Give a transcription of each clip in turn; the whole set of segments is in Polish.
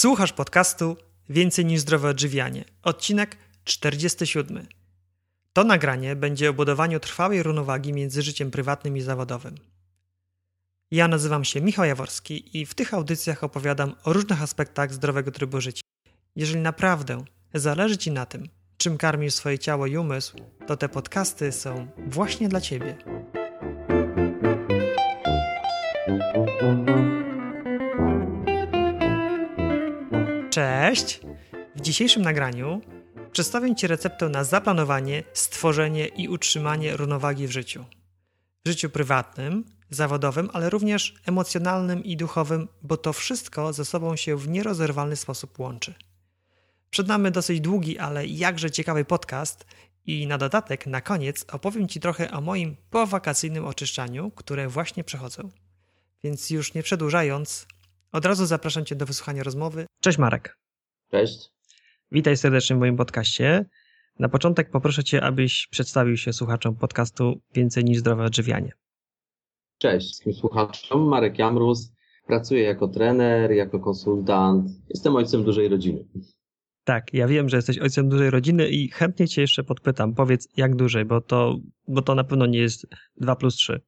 Słuchasz podcastu Więcej niż zdrowe odżywianie, odcinek 47. To nagranie będzie o budowaniu trwałej równowagi między życiem prywatnym i zawodowym. Ja nazywam się Michał Jaworski i w tych audycjach opowiadam o różnych aspektach zdrowego trybu życia. Jeżeli naprawdę zależy Ci na tym, czym karmisz swoje ciało i umysł, to te podcasty są właśnie dla Ciebie. Cześć! W dzisiejszym nagraniu przedstawię Ci receptę na zaplanowanie, stworzenie i utrzymanie równowagi w życiu. W życiu prywatnym, zawodowym, ale również emocjonalnym i duchowym, bo to wszystko ze sobą się w nierozerwalny sposób łączy. Przed nami dosyć długi, ale jakże ciekawy podcast i na dodatek, na koniec opowiem Ci trochę o moim powakacyjnym oczyszczaniu, które właśnie przechodzę. Więc już nie przedłużając, od razu zapraszam Cię do wysłuchania rozmowy. Cześć Marek. Cześć. Witaj serdecznie w moim podcaście. Na początek poproszę Cię, abyś przedstawił się słuchaczom podcastu Więcej niż zdrowe odżywianie. Cześć wszystkim słuchaczom. Marek Jamrus. Pracuję jako trener, jako konsultant. Jestem ojcem dużej rodziny. Tak, ja wiem, że jesteś ojcem dużej rodziny i chętnie Cię jeszcze podpytam. Powiedz, jak dużej, bo to, bo to na pewno nie jest 2 plus 3.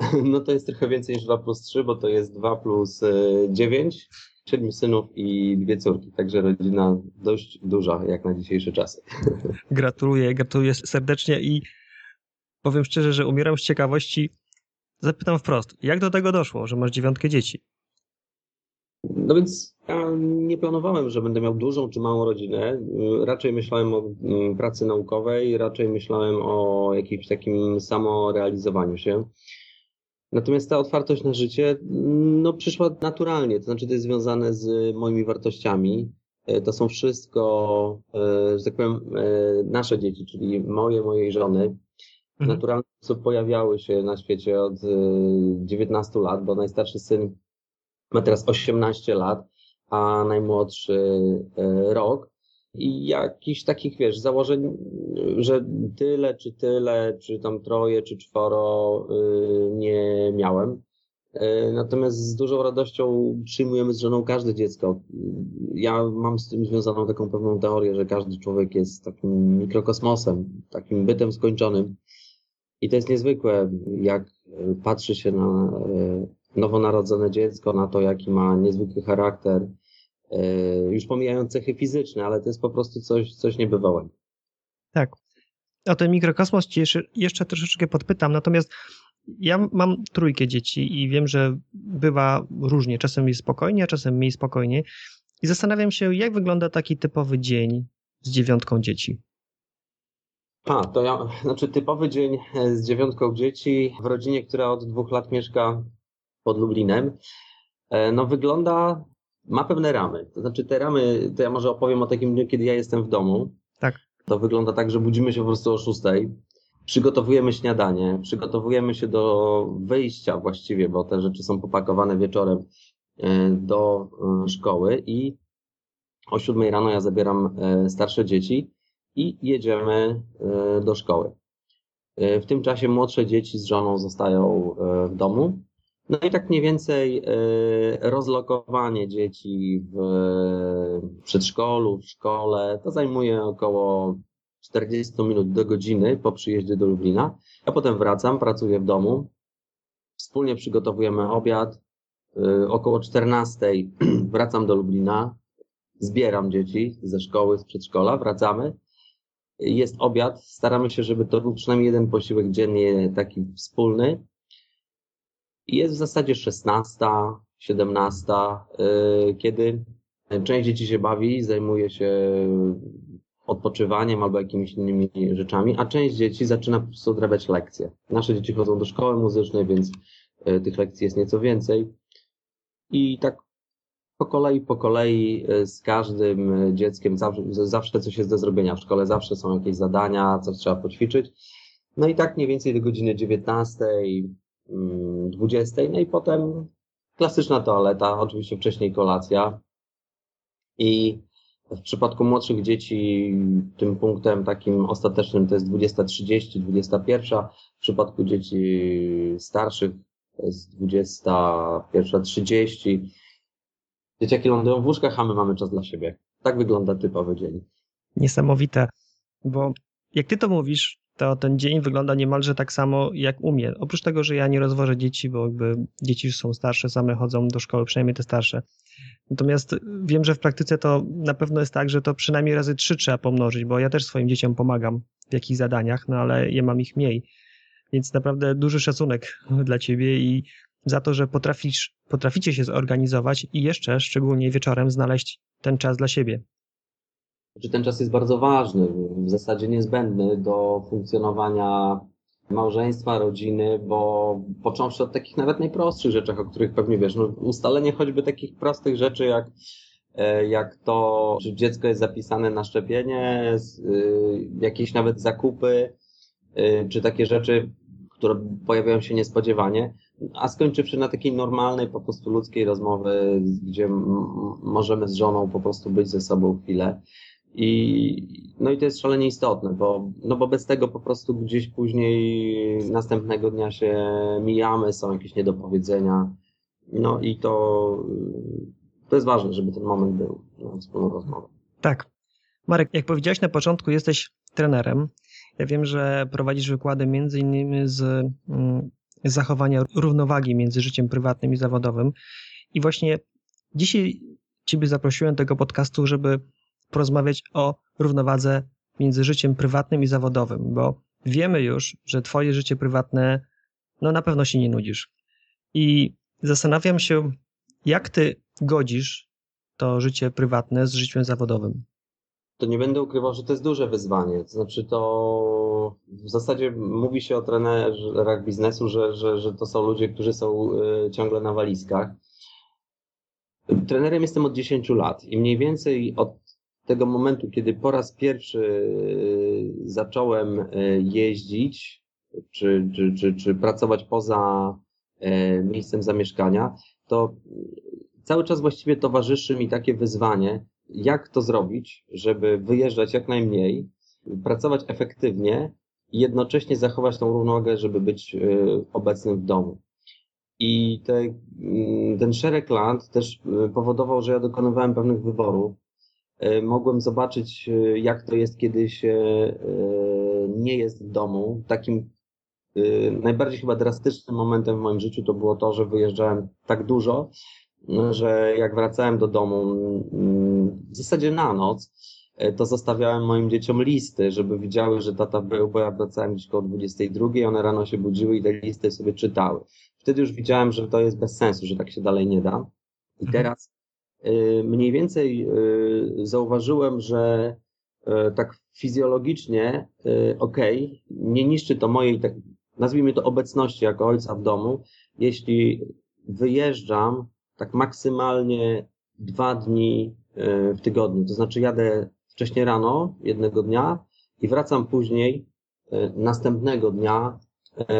No to jest trochę więcej niż 2 plus 3, bo to jest 2 plus 9, e, siedmiu synów i dwie córki, także rodzina dość duża jak na dzisiejsze czasy. Gratuluję, gratuluję serdecznie i powiem szczerze, że umieram z ciekawości. Zapytam wprost, jak do tego doszło, że masz dziewiątkę dzieci? No więc ja nie planowałem, że będę miał dużą czy małą rodzinę. Raczej myślałem o mm, pracy naukowej, raczej myślałem o jakimś takim samorealizowaniu się. Natomiast ta otwartość na życie no, przyszła naturalnie, to znaczy to jest związane z moimi wartościami. E, to są wszystko, e, że tak powiem, e, nasze dzieci, czyli moje, mojej żony. W mhm. naturalny sposób pojawiały się na świecie od 19 lat, bo najstarszy syn ma teraz 18 lat, a najmłodszy rok i jakichś takich, wiesz, założeń, że tyle, czy tyle, czy tam troje, czy czworo y, nie miałem. Y, natomiast z dużą radością przyjmujemy z żoną każde dziecko. Ja mam z tym związaną taką pewną teorię, że każdy człowiek jest takim mikrokosmosem, takim bytem skończonym. I to jest niezwykłe, jak patrzy się na y, nowonarodzone dziecko, na to, jaki ma niezwykły charakter, już pomijając cechy fizyczne, ale to jest po prostu coś, coś niebywałego. Tak. O ten mikrokosmos ci jeszcze, jeszcze troszeczkę podpytam, natomiast ja mam trójkę dzieci i wiem, że bywa różnie. Czasem jest spokojnie, a czasem mniej spokojnie. I zastanawiam się, jak wygląda taki typowy dzień z dziewiątką dzieci. A, to ja, znaczy typowy dzień z dziewiątką dzieci w rodzinie, która od dwóch lat mieszka pod Lublinem. E, no wygląda ma pewne ramy. To znaczy te ramy, to ja może opowiem o takim dniu, kiedy ja jestem w domu. Tak. To wygląda tak, że budzimy się po prostu o szóstej, przygotowujemy śniadanie, przygotowujemy się do wyjścia właściwie, bo te rzeczy są popakowane wieczorem e, do e, szkoły i o siódmej rano ja zabieram e, starsze dzieci i jedziemy do szkoły. W tym czasie młodsze dzieci z żoną zostają w domu no i tak mniej więcej e, rozlokowanie dzieci w przedszkolu, w szkole, to zajmuje około 40 minut do godziny po przyjeździe do Lublina. Ja potem wracam, pracuję w domu, wspólnie przygotowujemy obiad. E, około 14 wracam do Lublina, zbieram dzieci ze szkoły, z przedszkola, wracamy. Jest obiad, staramy się, żeby to był przynajmniej jeden posiłek dziennie taki wspólny jest w zasadzie 16, 17, y, kiedy część dzieci się bawi, zajmuje się odpoczywaniem albo jakimiś innymi rzeczami, a część dzieci zaczyna po prostu odrabiać lekcje. Nasze dzieci chodzą do szkoły muzycznej, więc y, tych lekcji jest nieco więcej. I tak po kolei, po kolei y, z każdym dzieckiem zawsze, zawsze coś jest do zrobienia w szkole, zawsze są jakieś zadania, coś trzeba poćwiczyć. No i tak mniej więcej do godziny 19, 20. No i potem klasyczna toaleta, oczywiście wcześniej kolacja. I w przypadku młodszych dzieci tym punktem takim ostatecznym to jest 20.30, 21. W przypadku dzieci starszych to jest 21.30. Dzieciaki lądują w łóżkach, a my mamy czas dla siebie. Tak wygląda typowy dzień. Niesamowite, bo jak ty to mówisz, to ten dzień wygląda niemalże tak samo jak u mnie. Oprócz tego, że ja nie rozwożę dzieci, bo jakby dzieci już są starsze, same chodzą do szkoły, przynajmniej te starsze. Natomiast wiem, że w praktyce to na pewno jest tak, że to przynajmniej razy trzy trzeba pomnożyć, bo ja też swoim dzieciom pomagam w jakichś zadaniach, no ale ja mam ich mniej. Więc naprawdę duży szacunek dla ciebie i za to, że potrafisz, potraficie się zorganizować i jeszcze, szczególnie wieczorem, znaleźć ten czas dla siebie. Czy ten czas jest bardzo ważny, w zasadzie niezbędny do funkcjonowania małżeństwa, rodziny, bo począwszy od takich nawet najprostszych rzeczach, o których pewnie wiesz, no, ustalenie choćby takich prostych rzeczy jak e, jak to, czy dziecko jest zapisane na szczepienie, y, jakieś nawet zakupy, y, czy takie rzeczy, które pojawiają się niespodziewanie, a skończywszy na takiej normalnej, po prostu ludzkiej rozmowy, gdzie możemy z żoną po prostu być ze sobą chwilę. I, no i to jest szalenie istotne, bo, no bo bez tego po prostu gdzieś później następnego dnia się mijamy, są jakieś niedopowiedzenia. No i to, to jest ważne, żeby ten moment był na wspólną rozmowę. Tak. Marek, jak powiedziałeś na początku, jesteś trenerem. Ja wiem, że prowadzisz wykłady między innymi z, mm, zachowania równowagi między życiem prywatnym i zawodowym. I właśnie dzisiaj Ciebie zaprosiłem do tego podcastu, żeby porozmawiać o równowadze między życiem prywatnym i zawodowym, bo wiemy już, że twoje życie prywatne, no na pewno się nie nudzisz. I zastanawiam się, jak ty godzisz to życie prywatne z życiem zawodowym. To nie będę ukrywał, że to jest duże wyzwanie. To znaczy to w zasadzie mówi się o trenerach biznesu, że, że, że to są ludzie, którzy są y, ciągle na walizkach. Trenerem jestem od 10 lat i mniej więcej od tego momentu, kiedy po raz pierwszy y, zacząłem y, jeździć, czy, czy, czy, czy pracować poza y, miejscem zamieszkania, to cały czas właściwie towarzyszy mi takie wyzwanie, jak to zrobić, żeby wyjeżdżać jak najmniej, pracować efektywnie i jednocześnie zachować tą równowagę, żeby być obecnym w domu. I te, mm, ten szereg lat też powodował, że ja dokonywałem pewnych wyborów, E, mogłem zobaczyć, e, jak to jest, kiedy się e, nie jest w domu. Takim najbardziej chyba drastycznym momentem w moim życiu to było to, że wyjeżdżałem tak dużo, że jak wracałem do domu w zasadzie na noc, to zostawiałem moim dzieciom listy, żeby widziały, że tata był, bo ja wracałem gdzieś koło 22, one rano się budziły i te listy sobie czytały. Wtedy już widziałem, że to jest bez sensu, że tak się dalej nie da. I mhm. teraz mniej więcej y, zauważyłem, że y, tak fizjologicznie, okej, okay, nie niszczy to mojej, tak, nazwijmy to obecności jako ojca w domu, jeśli wyjeżdżam tak maksymalnie dwa dni w tygodniu. To znaczy jadę wcześniej rano jednego dnia i wracam później następnego dnia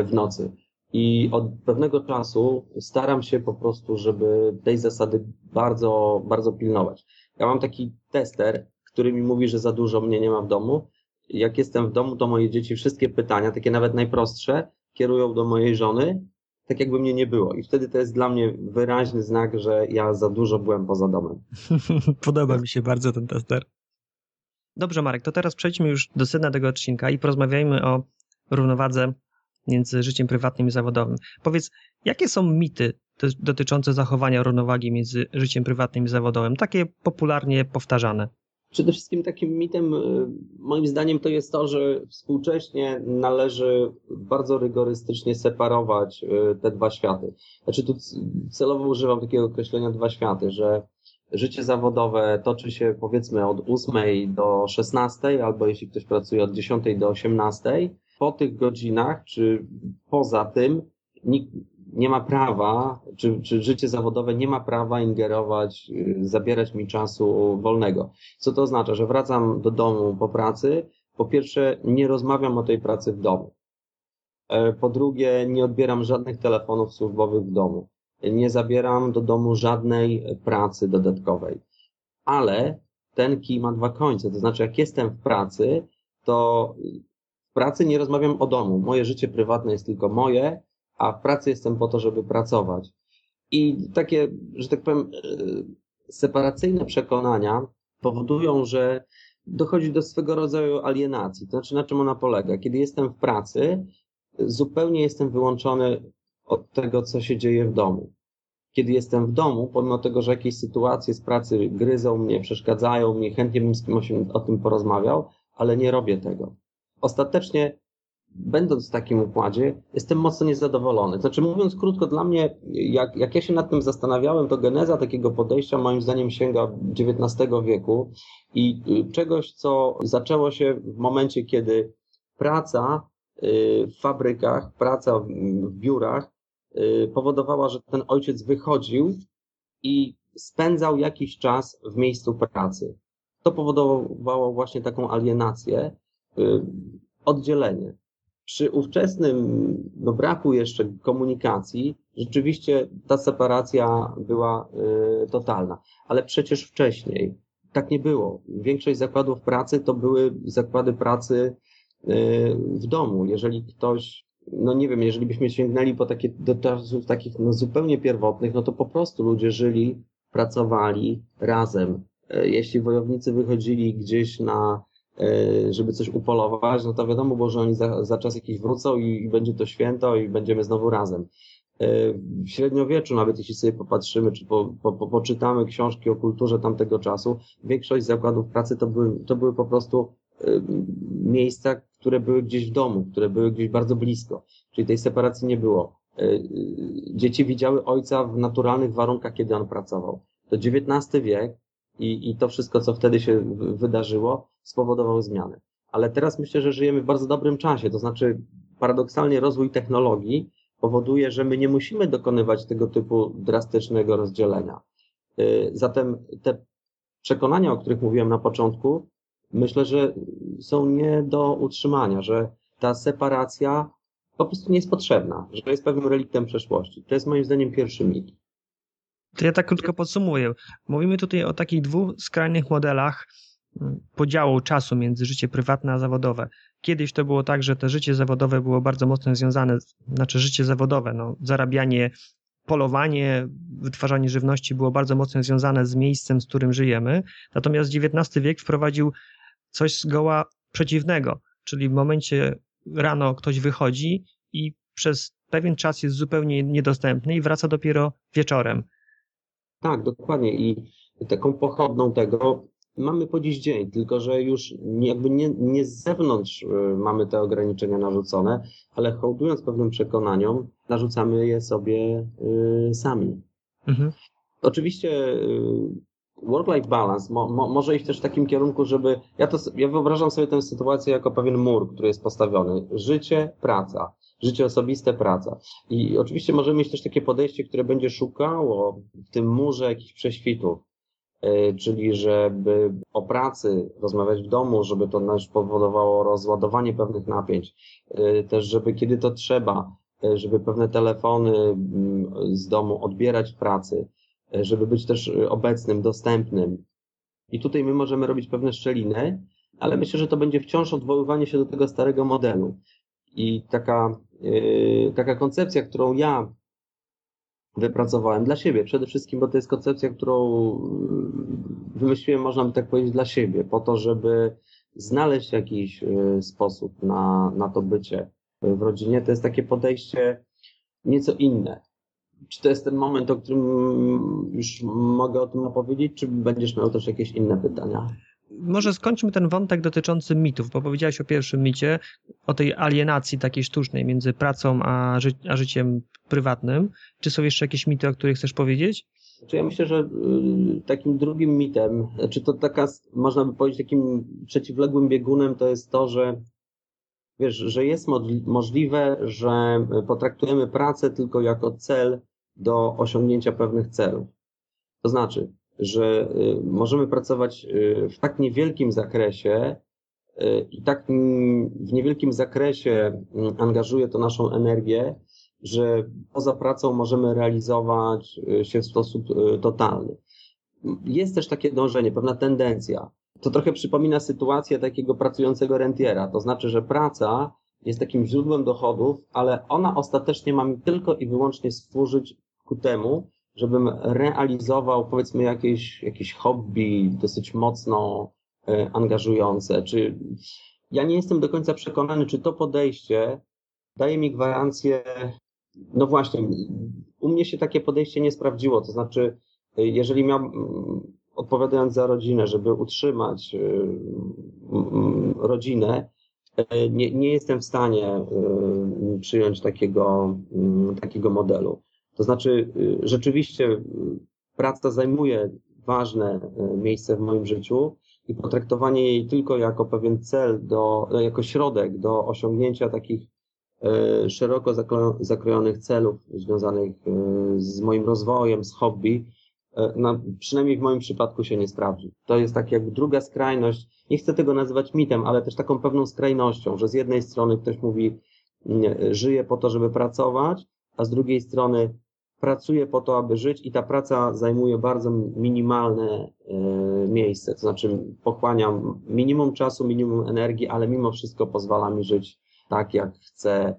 w nocy. I od pewnego czasu staram się po prostu, żeby tej zasady bardzo, bardzo pilnować. Ja mam taki tester, który mi mówi, że za dużo mnie nie ma w domu. Jak jestem w domu, to moje dzieci wszystkie pytania, takie nawet najprostsze, kierują do mojej żony, tak jakby mnie nie było. I wtedy to jest dla mnie wyraźny znak, że ja za dużo byłem poza domem. Podoba mi się bardzo ten tester. Dobrze, Marek, to teraz przejdźmy już do sedna tego odcinka i porozmawiajmy o równowadze między życiem prywatnym i zawodowym. Powiedz, jakie są mity dotyczące zachowania równowagi między życiem prywatnym i zawodowym, takie popularnie powtarzane? Przede wszystkim takim mitem, y, moim zdaniem, to jest to, że współcześnie należy bardzo rygorystycznie separować y, te dwa światy. Znaczy, tu celowo używam takiego określenia dwa światy, że życie zawodowe toczy się powiedzmy od 8 do 16, albo jeśli ktoś pracuje od 10 do 18, po tych godzinach, czy poza tym, nikt nie ma prawa, czy, czy życie zawodowe nie ma prawa ingerować, y, zabierać mi czasu wolnego. Co to oznacza? Że wracam do domu po pracy. Po pierwsze, nie rozmawiam o tej pracy w domu. E, po drugie, nie odbieram żadnych telefonów służbowych w domu. Nie zabieram do domu żadnej pracy dodatkowej. Ale ten kij ma dwa końce. To znaczy, jak jestem w pracy, to w pracy nie rozmawiam o domu. Moje życie prywatne jest tylko moje, a w pracy jestem po to, żeby pracować. I takie, że tak powiem, separacyjne przekonania powodują, że dochodzi do swego rodzaju alienacji. To znaczy, na czym ona polega? Kiedy jestem w pracy, zupełnie jestem wyłączony od tego, co się dzieje w domu. Kiedy jestem w domu, pomimo tego, że jakieś sytuacje z pracy gryzą mnie, przeszkadzają mi, chętnie bym z kimś o tym porozmawiał, ale nie robię tego. Ostatecznie, będąc w takim układzie, jestem mocno niezadowolony. Znaczy, mówiąc krótko, dla mnie, jak, jak ja się nad tym zastanawiałem, to geneza takiego podejścia moim zdaniem sięga XIX wieku i y, czegoś, co zaczęło się w momencie, kiedy praca y, w fabrykach, praca w biurach y, powodowała, że ten ojciec wychodził i spędzał jakiś czas w miejscu pracy. To powodowało właśnie taką alienację, oddzielenie. Przy ówczesnym no, braku jeszcze komunikacji, rzeczywiście ta separacja była totalna. Ale przecież wcześniej tak nie było. Większość zakładów pracy to były zakłady pracy y, w domu. Jeżeli ktoś, no nie wiem, jeżeli byśmy sięgnęli po takie, do czasów takich no zupełnie pierwotnych, no to po prostu ludzie żyli, pracowali razem. Y, jeśli wojownicy wychodzili gdzieś na, y, żeby coś upolować, no to wiadomo było, że oni za, za czas jakiś wrócą i, i będzie to święto i będziemy znowu razem. W średniowieczu, nawet jeśli sobie popatrzymy, czy po, po, po, poczytamy książki o kulturze tamtego czasu, większość zakładów pracy to były, to były po prostu y, miejsca, które były gdzieś w domu, które były gdzieś bardzo blisko. Czyli tej separacji nie było. Dzieci widziały ojca w naturalnych warunkach, kiedy on pracował. To XIX wiek i, i to wszystko, co wtedy się wydarzyło, spowodowało zmiany. Ale teraz myślę, że żyjemy w bardzo dobrym czasie. To znaczy, paradoksalnie rozwój technologii powoduje, że my nie musimy dokonywać tego typu drastycznego rozdzielenia. Y, zatem te przekonania, o których mówiłem na początku, myślę, że są nie do utrzymania, że ta separacja po prostu nie jest potrzebna, że jest pewnym reliktem przeszłości. To jest moim zdaniem pierwszy mit. To ja tak krótko podsumuję. Mówimy tutaj o takich dwóch skrajnych modelach mm, podziału czasu między życie prywatne a zawodowe. Kiedyś to było tak, że to życie zawodowe było bardzo mocno związane, znaczy życie zawodowe, no, zarabianie, polowanie, wytwarzanie żywności było bardzo mocno związane z miejscem, z którym żyjemy. Natomiast XIX wiek wprowadził coś zgoła przeciwnego, czyli w momencie rano ktoś wychodzi i przez pewien czas jest zupełnie niedostępny i wraca dopiero wieczorem. Tak, dokładnie. I taką pochodną tego mamy po dziś dzień, tylko że już jakby nie, nie z zewnątrz y, mamy te ograniczenia narzucone, ale hołdując pewnym przekonaniom, narzucamy je sobie y, sami. Mhm. Oczywiście y, work-life balance mo, mo, może iść też w takim kierunku, żeby. Ja, to, ja wyobrażam sobie tę sytuację jako pewien mur, który jest postawiony. Życie, praca. Życie osobiste, praca. I oczywiście możemy mieć też takie podejście, które będzie szukało w tym murze jakichś prześwitów E, czyli żeby o pracy rozmawiać w domu, żeby to też powodowało rozładowanie pewnych napięć, e, też żeby kiedy to trzeba, e, żeby pewne telefony mm, z domu odbierać w pracy, żeby być też obecnym, dostępnym. I tutaj my możemy robić pewne szczeliny, ale myślę, że to będzie wciąż odwoływanie się do tego starego modelu. I taka, taka koncepcja, którą ja wypracowałem dla siebie. Przede wszystkim, bo to jest koncepcja, którą y, wymyśliłem, można by tak powiedzieć, dla siebie, po to, żeby znaleźć jakiś y, sposób na, na to bycie w rodzinie. To jest takie podejście nieco inne. Czy to jest ten moment, o którym już mogę o tym opowiedzieć, czy będziesz miał też jakieś inne pytania? Może skończmy ten wątek dotyczący mitów, bo powiedziałeś o pierwszym micie, o tej alienacji takiej sztucznej między pracą a, ży a życiem prywatnym. Czy są jeszcze jakieś mity, o których chcesz powiedzieć? Czy ja myślę, że y, takim drugim mitem, czy to taka, można by powiedzieć, takim przeciwległym biegunem, to jest to, że wiesz, że jest możliwe, że potraktujemy pracę tylko jako cel do osiągnięcia pewnych celów. To znaczy, że y, możemy pracować y, w tak niewielkim zakresie y, i tak w niewielkim zakresie angażuje to naszą energię, że poza pracą możemy realizować się w sposób totalny. Jest też takie dążenie, pewna tendencja. To trochę przypomina sytuację takiego pracującego rentiera. To znaczy, że praca jest takim źródłem dochodów, ale ona ostatecznie ma mi tylko i wyłącznie służyć ku temu, żebym realizował powiedzmy jakieś, jakieś hobby dosyć mocno e, angażujące, czy ja nie jestem do końca przekonany, czy to podejście daje mi gwarancję, no właśnie, u mnie się takie podejście nie sprawdziło, to znaczy, jeżeli miał, odpowiadając za rodzinę, żeby utrzymać rodzinę, nie, nie jestem w stanie przyjąć takiego, takiego modelu. To znaczy, rzeczywiście praca zajmuje ważne miejsce w moim życiu, i potraktowanie jej tylko jako pewien cel, do, jako środek do osiągnięcia takich szeroko zakrojonych celów związanych z moim rozwojem, z hobby, przynajmniej w moim przypadku się nie sprawdzi. To jest tak jak druga skrajność, nie chcę tego nazywać mitem, ale też taką pewną skrajnością, że z jednej strony ktoś mówi, żyje po to, żeby pracować, a z drugiej strony pracuje po to, aby żyć i ta praca zajmuje bardzo minimalne e, miejsce, to znaczy pochłaniam minimum czasu, minimum energii, ale mimo wszystko pozwala mi żyć tak, jak chcę.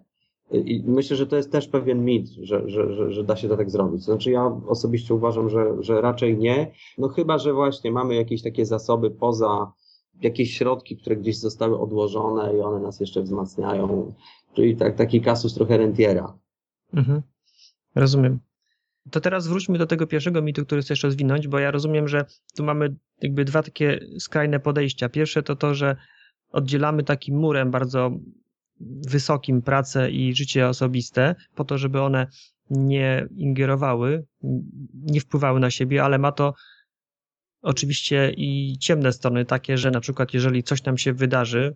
I myślę, że to jest też pewien mit, że, że, że, że da się to tak zrobić. To znaczy ja osobiście uważam, że, że raczej nie, no chyba, że właśnie mamy jakieś takie zasoby poza jakieś środki, które gdzieś zostały odłożone i one nas jeszcze wzmacniają, czyli tak, taki kasus trochę rentiera. Mhm. Rozumiem. To teraz wróćmy do tego pierwszego mitu, który chcesz rozwinąć, bo ja rozumiem, że tu mamy jakby dwa takie skrajne podejścia. Pierwsze to to, że oddzielamy takim murem bardzo wysokim pracę i życie osobiste, po to, żeby one nie ingerowały, nie wpływały na siebie, ale ma to oczywiście i ciemne strony, takie, że na przykład jeżeli coś nam się wydarzy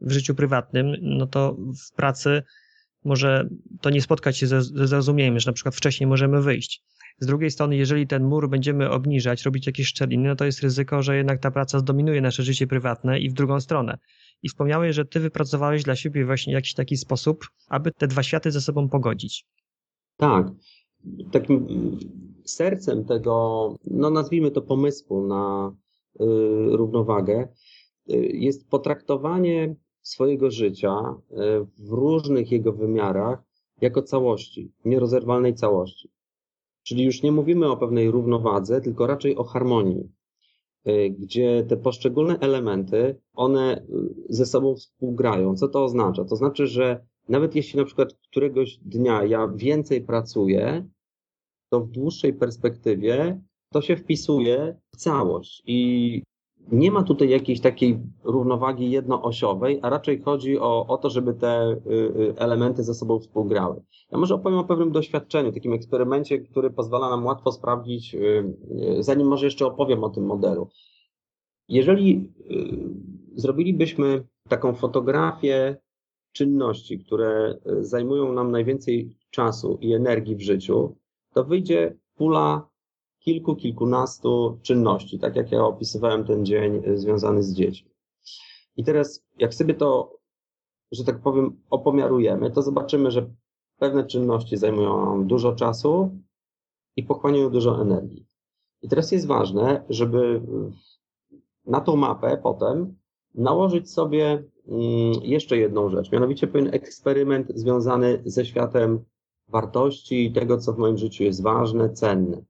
w życiu prywatnym, no to w pracy może to nie spotkać się ze, zrozumieniem, że na przykład wcześniej możemy wyjść. Z drugiej strony, jeżeli ten mur będziemy obniżać, robić jakieś szczeliny, no to jest ryzyko, że jednak ta praca zdominuje nasze życie prywatne i w drugą stronę. I wspomniałeś, że ty wypracowałeś dla siebie właśnie jakiś taki sposób, aby te dwa światy ze sobą pogodzić. Tak. Takim sercem tego, no nazwijmy to pomysłu na y, równowagę, y, jest potraktowanie swojego życia e, w różnych jego wymiarach jako całości, nierozerwalnej całości. Czyli już nie mówimy o pewnej równowadze, tylko raczej o harmonii, e, gdzie te poszczególne elementy, one e, ze sobą współgrają. Co to oznacza? To znaczy, że nawet jeśli na przykład któregoś dnia ja więcej pracuję, to w dłuższej perspektywie to się wpisuje w całość i nie ma tutaj jakiejś takiej równowagi jednoosiowej, a raczej chodzi o, o to, żeby te y, y, elementy ze sobą współgrały. Ja może opowiem o pewnym doświadczeniu, takim eksperymencie, który pozwala nam łatwo sprawdzić, y, zanim może jeszcze opowiem o tym modelu. Jeżeli zrobilibyśmy taką fotografię czynności, które zajmują nam najwięcej czasu i energii w życiu, to wyjdzie pula kilku, kilkunastu czynności, tak jak ja opisywałem ten dzień y, związany z dziećmi. I teraz, jak sobie to, że tak powiem, opomiarujemy, to zobaczymy, że pewne czynności zajmują dużo czasu i pochłaniają dużo energii. I teraz jest ważne, żeby na tą mapę potem nałożyć sobie mm, jeszcze jedną rzecz, mianowicie pewien eksperyment związany ze światem wartości i tego, co w moim życiu jest ważne, cenne.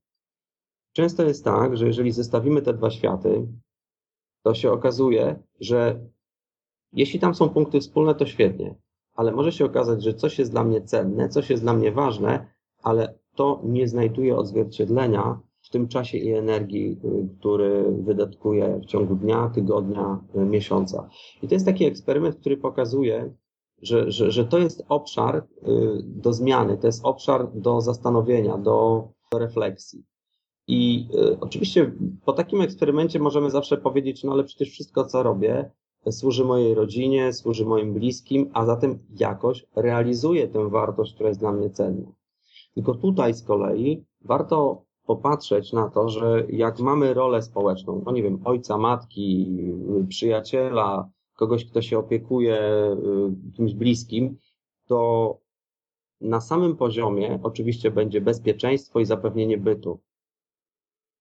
Często jest tak, że jeżeli zestawimy te dwa światy, to się okazuje, że jeśli tam są punkty wspólne, to świetnie, ale może się okazać, że coś jest dla mnie cenne, coś jest dla mnie ważne, ale to nie znajduje odzwierciedlenia w tym czasie i energii, y, który wydatkuję w ciągu dnia, tygodnia, y, miesiąca. I to jest taki eksperyment, który pokazuje, że, że, że to jest obszar y, do zmiany, to jest obszar do zastanowienia, do, do refleksji. I y, oczywiście po takim eksperymencie możemy zawsze powiedzieć, no ale przecież wszystko, co robię, służy mojej rodzinie, służy moim bliskim, a zatem jakoś realizuje tę wartość, która jest dla mnie cenna. Tylko tutaj z kolei warto popatrzeć na to, że jak mamy rolę społeczną, no nie wiem, ojca, matki, przyjaciela, kogoś, kto się opiekuje y, kimś bliskim, to na samym poziomie oczywiście będzie bezpieczeństwo i zapewnienie bytu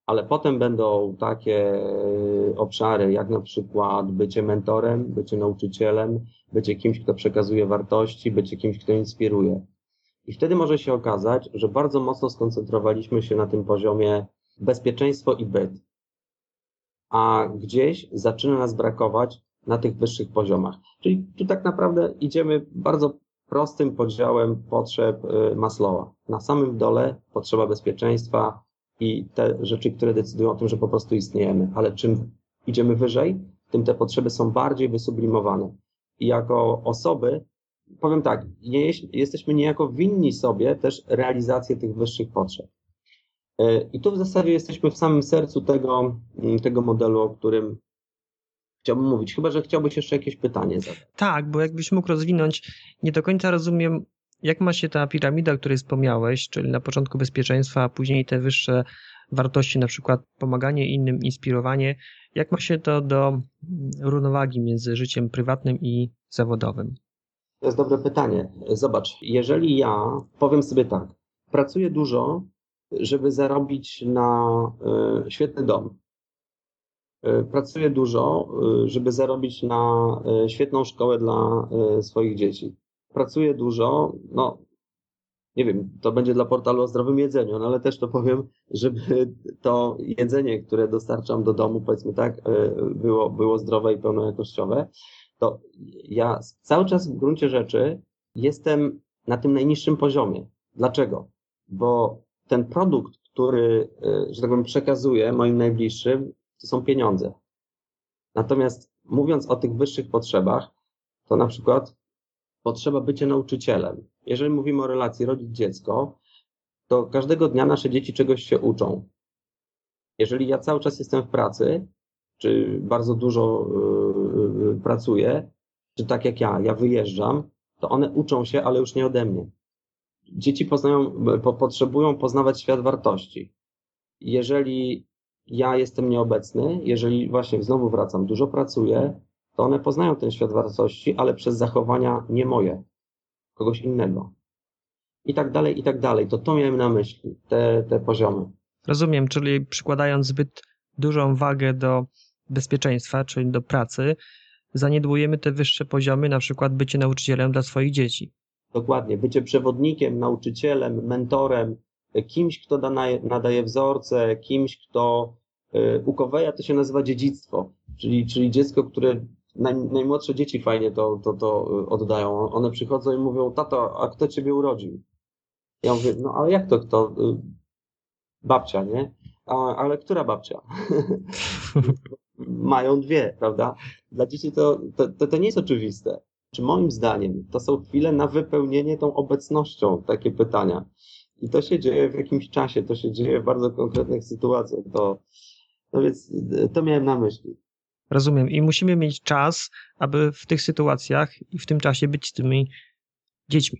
ale potem będą takie e, obszary, jak na przykład bycie mentorem, bycie nauczycielem, bycie kimś, kto przekazuje wartości, bycie kimś, kto inspiruje. I wtedy może się okazać, że bardzo mocno skoncentrowaliśmy się na tym poziomie bezpieczeństwo i byt, a gdzieś zaczyna nas brakować na tych wyższych poziomach. Czyli tu tak naprawdę idziemy bardzo prostym podziałem potrzeb y, Maslowa. Na samym dole potrzeba bezpieczeństwa i te rzeczy, które decydują o tym, że po prostu istniejemy. Ale czym idziemy wyżej, tym te potrzeby są bardziej wysublimowane. I jako osoby, powiem tak, nie, jesteśmy niejako winni sobie też realizację tych wyższych potrzeb. Y, I tu w zasadzie jesteśmy w samym sercu tego, tego modelu, o którym chciałbym mówić, chyba że chciałbyś jeszcze jakieś pytanie zadać. Tak, bo jakbyś mógł rozwinąć, nie do końca rozumiem, jak ma się ta piramida, o której wspomniałeś, czyli na początku bezpieczeństwa, a później te wyższe wartości, na przykład pomaganie innym, inspirowanie, jak ma się to do równowagi między życiem prywatnym i zawodowym? To jest dobre pytanie. Zobacz, jeżeli ja powiem sobie tak, pracuję dużo, żeby zarobić na y, świetny dom, E, pracuję dużo, e, żeby zarobić na świetną szkołę dla swoich dzieci. Pracuję dużo, no nie wiem, to będzie dla portalu o zdrowym jedzeniu, no ale też to powiem, żeby to jedzenie, które dostarczam do domu, powiedzmy tak, było, było zdrowe i pełnojakościowe, to ja cały czas w gruncie rzeczy jestem na tym najniższym poziomie. Dlaczego? Bo ten produkt, który, że tak powiem, przekazuję moim najbliższym, to są pieniądze. Natomiast mówiąc o tych wyższych potrzebach, to na przykład potrzeba bycia nauczycielem. Jeżeli mówimy o relacji rodzic-dziecko, to każdego dnia nasze dzieci czegoś się uczą. Jeżeli ja cały czas jestem w pracy, czy bardzo dużo yy, pracuję, czy tak jak ja, ja wyjeżdżam, to one uczą się, ale już nie ode mnie. Dzieci poznają, po, potrzebują poznawać świat wartości. Jeżeli ja jestem nieobecny, jeżeli właśnie znowu wracam, dużo pracuję, to one poznają ten świat wartości, ale przez zachowania nie moje, kogoś innego. I tak dalej, i tak dalej. To to miałem na myśli, te, te poziomy. Rozumiem, czyli przykładając zbyt dużą wagę do bezpieczeństwa, czyli do pracy, zaniedbujemy te wyższe poziomy, na przykład bycie nauczycielem dla swoich dzieci. Dokładnie, bycie przewodnikiem, nauczycielem, mentorem, kimś, kto da, nadaje wzorce, kimś, kto e, u Koweja to się nazywa dziedzictwo, czyli, czyli dziecko, które naj, najmłodsze dzieci fajnie to, to, to e, oddają. One przychodzą i mówią, tato, a kto ciebie urodził? Ja mówię, no ale jak to kto? E, babcia, nie? A, ale która babcia? Mają dwie, prawda? Dla dzieci to, to, to, nie jest oczywiste. Czy moim zdaniem to są chwile na wypełnienie tą obecnością takie pytania. I to się dzieje w jakimś czasie, to się dzieje w bardzo konkretnych sytuacjach. To, no więc to miałem na myśli. Rozumiem. I musimy mieć czas, aby w tych sytuacjach i w tym czasie być z tymi dziećmi.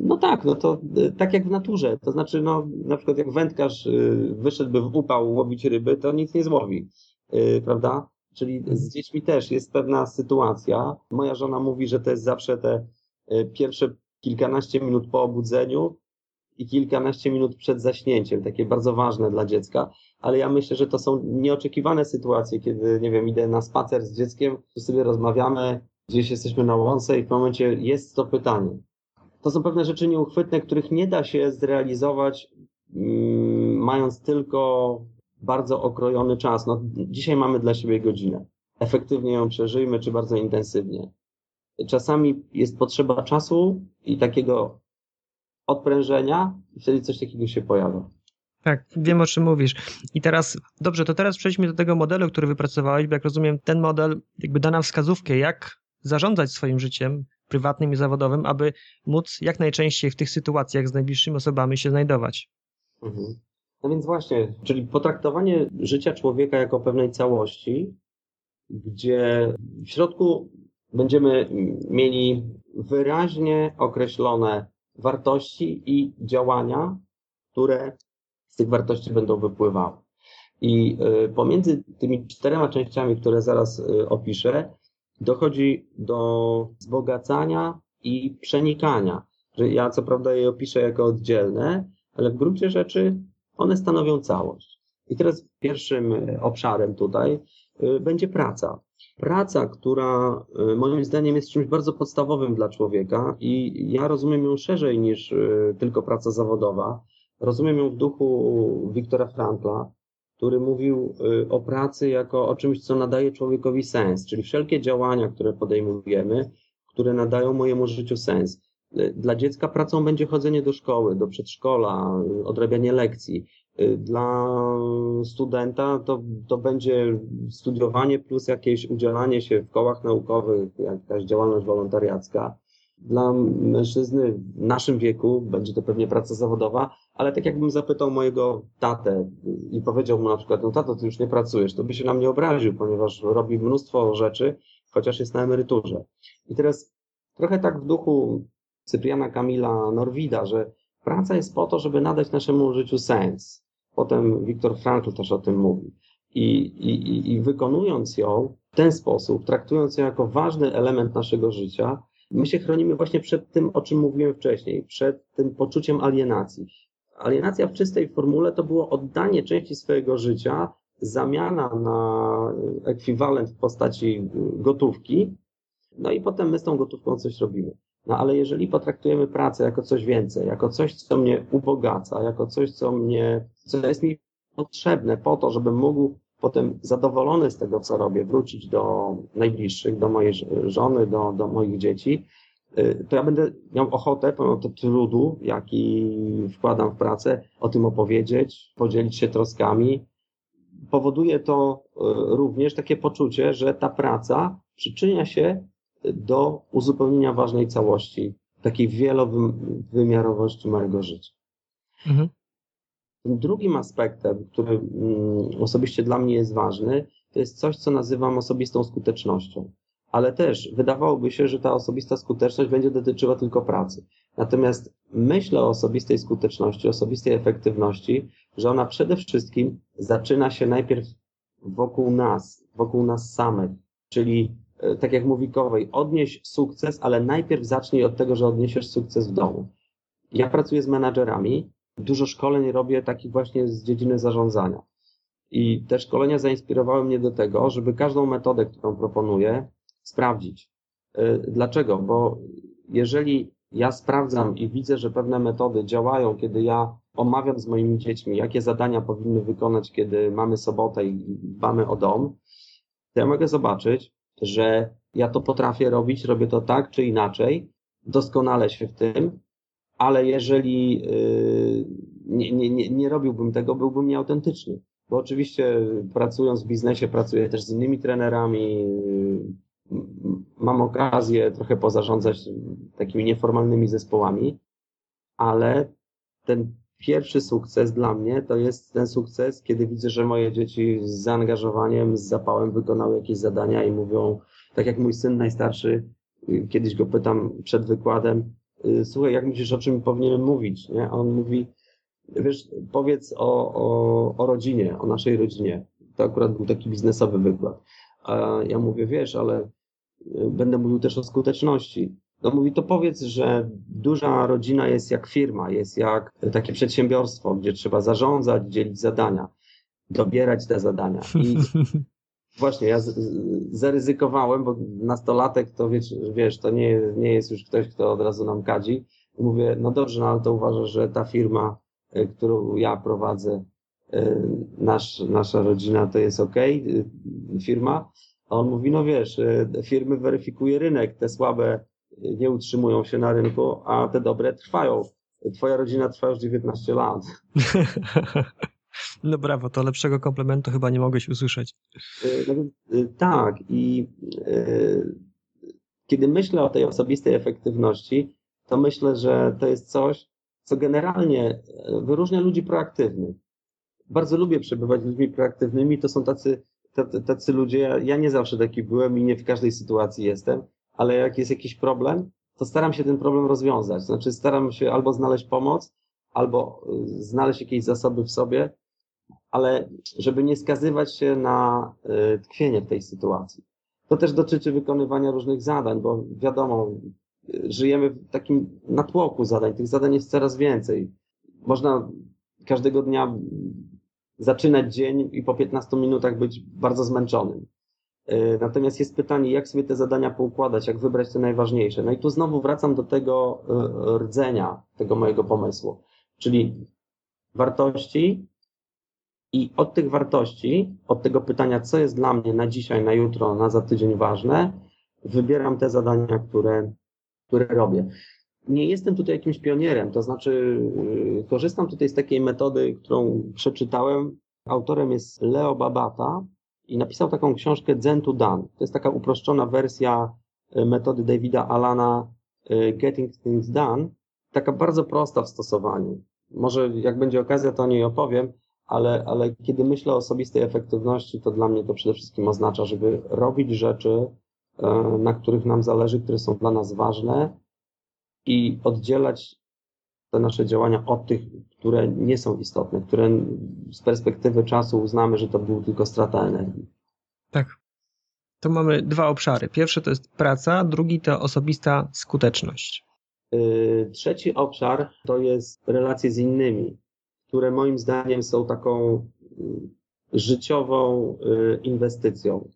No tak, no to tak jak w naturze. To znaczy, no, na przykład jak wędkarz y, wyszedłby w upał łowić ryby, to nic nie złowi, prawda? Czyli z dziećmi też jest pewna sytuacja. Moja żona mówi, że to jest zawsze te pierwsze kilkanaście minut po obudzeniu, i kilkanaście minut przed zaśnięciem, takie bardzo ważne dla dziecka, ale ja myślę, że to są nieoczekiwane sytuacje, kiedy, nie wiem, idę na spacer z dzieckiem, tu sobie rozmawiamy, gdzieś jesteśmy na łące i w momencie jest to pytanie. To są pewne rzeczy nieuchwytne, których nie da się zrealizować, mm, mając tylko bardzo okrojony czas. No, dzisiaj mamy dla siebie godzinę. Efektywnie ją przeżyjmy, czy bardzo intensywnie. Czasami jest potrzeba czasu i takiego odprężenia i wtedy coś takiego się pojawia. Tak, wiem o czym mówisz. I teraz, dobrze, to teraz przejdźmy do tego modelu, który wypracowałeś, bo jak rozumiem, ten model jakby da nam wskazówkę, jak zarządzać swoim życiem prywatnym i zawodowym, aby móc jak najczęściej w tych sytuacjach z najbliższymi osobami się znajdować. Mhm. No więc właśnie, czyli potraktowanie życia człowieka jako pewnej całości, gdzie w środku będziemy mieli wyraźnie określone wartości i działania, które tych wartości będą wypływały. I y, pomiędzy tymi czterema częściami, które zaraz y, opiszę, dochodzi do wzbogacania i przenikania. Że ja co prawda je opiszę jako oddzielne, ale w gruncie rzeczy one stanowią całość. I teraz pierwszym obszarem tutaj będzie praca. Praca, która moim zdaniem jest czymś bardzo podstawowym dla człowieka i ja rozumiem ją szerzej niż tylko praca zawodowa. Rozumiem ją w duchu Wiktora Frankla, który mówił y, o pracy jako o czymś, co nadaje człowiekowi sens, czyli wszelkie działania, które podejmujemy, które nadają mojemu życiu sens. Y, dla dziecka pracą będzie chodzenie do szkoły, do przedszkola, y, odrabianie lekcji. Dla studenta to, to będzie studiowanie plus jakieś udzielanie się w kołach naukowych, jakaś działalność wolontariacka. Dla mężczyzny w naszym wieku będzie to pewnie praca zawodowa, ale tak jakbym zapytał mojego tatę i powiedział mu na przykład, no tato, ty już nie pracujesz, to by się na mnie obraził, ponieważ robi mnóstwo rzeczy, chociaż jest na emeryturze. I teraz trochę tak w duchu Cypriana Kamila Norwida, że praca jest po to, żeby nadać naszemu życiu sens. Potem Viktor Frankl też o tym mówi. I, i, I wykonując ją w ten sposób, traktując ją jako ważny element naszego życia, my się chronimy właśnie przed tym, o czym mówiłem wcześniej, przed tym poczuciem alienacji. Alienacja w czystej formule to było oddanie części swojego życia, zamiana na ekwiwalent w postaci gotówki, no i potem my z tą gotówką coś robimy. No ale jeżeli potraktujemy pracę jako coś więcej, jako coś, co mnie ubogaca, jako coś, co mnie, co jest mi potrzebne po to, żebym mógł potem zadowolony z tego, co robię, wrócić do najbliższych, do mojej żony, do, do moich dzieci, to ja będę miał ochotę, pomimo to trudu, jaki wkładam w pracę, o tym opowiedzieć, podzielić się troskami. Powoduje to y, również takie poczucie, że ta praca przyczynia się do uzupełnienia ważnej całości, takiej wielowymiarowości mojego życia. Mhm. Tym drugim aspektem, który mm, osobiście dla mnie jest ważny, to jest coś, co nazywam osobistą skutecznością. Ale też wydawałoby się, że ta osobista skuteczność będzie dotyczyła tylko pracy. Natomiast myślę o osobistej skuteczności, osobistej efektywności, że ona przede wszystkim zaczyna się najpierw wokół nas, wokół nas samych. Czyli, e, tak jak mówi Kowej, odnieś sukces, ale najpierw zacznij od tego, że odniesiesz sukces w domu. Ja pracuję z menadżerami dużo szkoleń robię takich właśnie z dziedziny zarządzania. I te szkolenia zainspirowały mnie do tego, żeby każdą metodę, którą proponuję, sprawdzić. Y, dlaczego? Bo jeżeli ja sprawdzam i widzę, że pewne metody działają, kiedy ja omawiam z moimi dziećmi, jakie zadania powinny wykonać, kiedy mamy sobotę i dbamy o dom, to ja mogę zobaczyć, że ja to potrafię robić, robię to tak czy inaczej, doskonale się w tym ale jeżeli y, nie, nie, nie, nie robiłbym tego, byłbym nieautentyczny. Bo oczywiście pracując w biznesie, pracuję też z innymi trenerami, mam okazję trochę pozarządzać takimi nieformalnymi zespołami, ale ten pierwszy sukces dla mnie to jest ten sukces, kiedy widzę, że moje dzieci z zaangażowaniem, z zapałem wykonały jakieś zadania i mówią, tak jak mój syn najstarszy, kiedyś go pytam przed wykładem, Y, słuchaj, jak myślisz, o czym powinienem mówić, nie? A on mówi, wiesz, powiedz o, o, o rodzinie, o naszej rodzinie. To akurat był taki biznesowy wykład. A ja mówię, wiesz, ale będę mówił też o skuteczności. No mówi, to powiedz, że duża rodzina jest jak firma, jest jak takie przedsiębiorstwo, gdzie trzeba zarządzać, dzielić zadania, dobierać te zadania. I Właśnie, ja zaryzykowałem, bo nastolatek to wiesz, wiesz, to nie, nie jest już ktoś, kto od razu nam kadzi. I mówię, no dobrze, no ale to uważasz, że ta firma, e, którą ja prowadzę, e, nasz, nasza rodzina, to jest ok, firma? A on mówi, no wiesz, firmy weryfikuje rynek, te słabe nie utrzymują się na rynku, a te dobre trwają. Twoja rodzina trwa już 19 lat. No brawo, to lepszego komplementu chyba nie mogłeś usłyszeć. E, no, tak i kiedy myślę o tej osobistej efektywności, to myślę, że to jest coś, co generalnie wyróżnia ludzi proaktywnych. Bardzo lubię przebywać z ludźmi proaktywnymi, to są tacy, tacy, ludzie, ja, ja nie zawsze taki byłem i nie w każdej sytuacji jestem, ale jak jest jakiś problem, to staram się ten problem rozwiązać. Znaczy staram się albo znaleźć pomoc, albo znaleźć jakieś zasoby w sobie, ale żeby nie skazywać się na y, tkwienie w tej sytuacji. To też dotyczy wykonywania różnych zadań, bo wiadomo, y, żyjemy w takim natłoku zadań, tych zadań jest coraz więcej. Można każdego dnia zaczynać dzień i po 15 minutach być bardzo zmęczonym. E, natomiast jest pytanie, jak sobie te zadania poukładać, jak wybrać te najważniejsze. No i tu znowu wracam do tego e, rdzenia tego mojego pomysłu, czyli wartości i od tych wartości, od tego pytania, co jest dla mnie na dzisiaj, na jutro, na za tydzień ważne, wybieram te zadania, które, które robię. Nie jestem tutaj jakimś pionierem, to znaczy yy, korzystam tutaj z takiej metody, którą przeczytałem. Autorem jest Leo Babata i napisał taką książkę Zen to Done. To jest taka uproszczona wersja yy, metody Davida Alana yy, Getting Things Done, taka bardzo prosta w stosowaniu. Może jak będzie okazja, to o niej opowiem, ale, ale kiedy myślę o osobistej efektywności, to dla mnie to przede wszystkim oznacza, żeby robić rzeczy, na których nam zależy, które są dla nas ważne, i oddzielać te nasze działania od tych, które nie są istotne, które z perspektywy czasu uznamy, że to był tylko strata energii. Tak. To mamy dwa obszary. Pierwszy to jest praca, drugi to osobista skuteczność. Yy, trzeci obszar to jest relacje z innymi, które moim zdaniem są taką yy, życiową yy, inwestycją,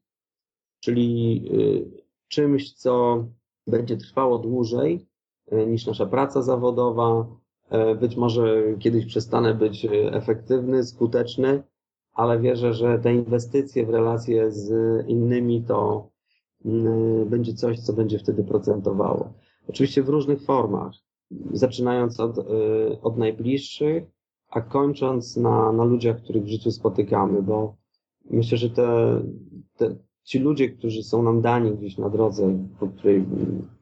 czyli czymś, co będzie trwało dłużej, niż nasza praca zawodowa. E, być może kiedyś przestanę być efektywny, skuteczny, ale wierzę, że te inwestycje w relacje z innymi to mm, będzie coś, co będzie wtedy procentowało. Oczywiście w różnych formach, zaczynając od, e, od najbliższych, a kończąc na, na ludziach, których w życiu spotykamy, bo myślę, że te, te, ci ludzie, którzy są nam dani gdzieś na drodze, po której Y,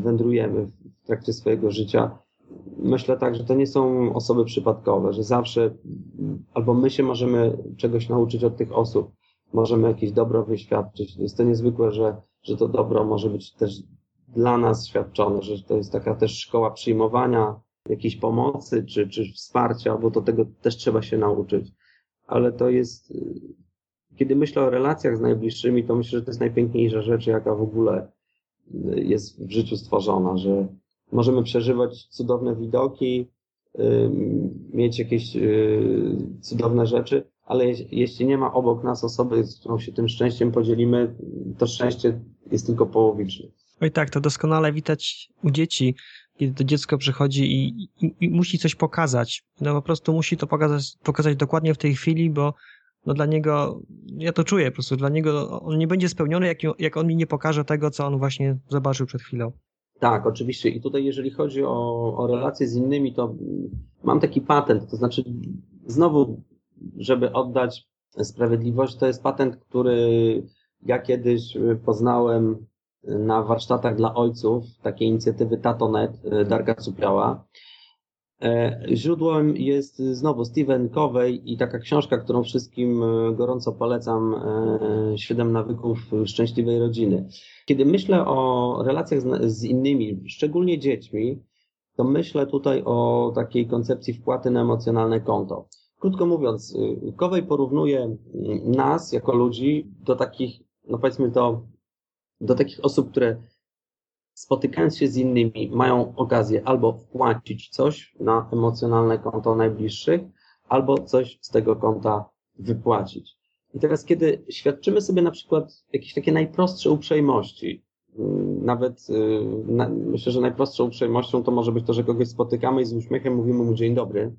wędrujemy w trakcie swojego życia. Myślę tak, że to nie są osoby przypadkowe, że zawsze albo my się możemy czegoś nauczyć od tych osób, możemy jakieś dobro wyświadczyć. Jest to niezwykłe, że, że to dobro może być też dla nas świadczone, że to jest taka też szkoła przyjmowania jakiejś pomocy czy, czy wsparcia, bo do tego też trzeba się nauczyć. Ale to jest, y, kiedy myślę o relacjach z najbliższymi, to myślę, że to jest najpiękniejsza rzecz, jaka w ogóle jest w życiu stworzona, że możemy przeżywać cudowne widoki, mieć jakieś y, cudowne rzeczy, ale jeśli nie ma obok nas osoby, z którą się tym szczęściem podzielimy, to szczęście jest tylko połowiczne. Oj tak, to doskonale widać u dzieci, kiedy to dziecko przychodzi i, i, i, musi coś pokazać. No po prostu musi to pokazać, pokazać dokładnie w tej chwili, bo no dla niego, ja to czuję po prostu, dla niego on nie będzie spełniony, jak, jak on mi nie pokaże tego, co on właśnie zobaczył przed chwilą. Tak, oczywiście. I tutaj, jeżeli chodzi o, o relacje z innymi, to mam taki patent, to znaczy znowu, żeby oddać sprawiedliwość, to jest patent, który ja kiedyś poznałem na warsztatach dla ojców, takiej inicjatywy Tatonet Darka Cupiała. E, źródłem jest znowu Steven Covey i taka książka, którą wszystkim e, gorąco polecam, e, Siedem nawyków szczęśliwej rodziny. Kiedy myślę o relacjach z innymi, szczególnie dziećmi, to myślę tutaj o takiej koncepcji wpłaty na emocjonalne konto. Krótko mówiąc, Covey porównuje nas jako ludzi do takich, no powiedzmy to, do takich osób, które spotykając się z innymi, mają okazję albo wpłacić coś na emocjonalne konto najbliższych, albo coś z tego konta wypłacić. I teraz, kiedy świadczymy sobie na przykład jakieś takie najprostsze uprzejmości, mm, nawet y, na, myślę, że najprostszą uprzejmością to może być to, że kogoś spotykamy i z uśmiechem mówimy mu dzień dobry,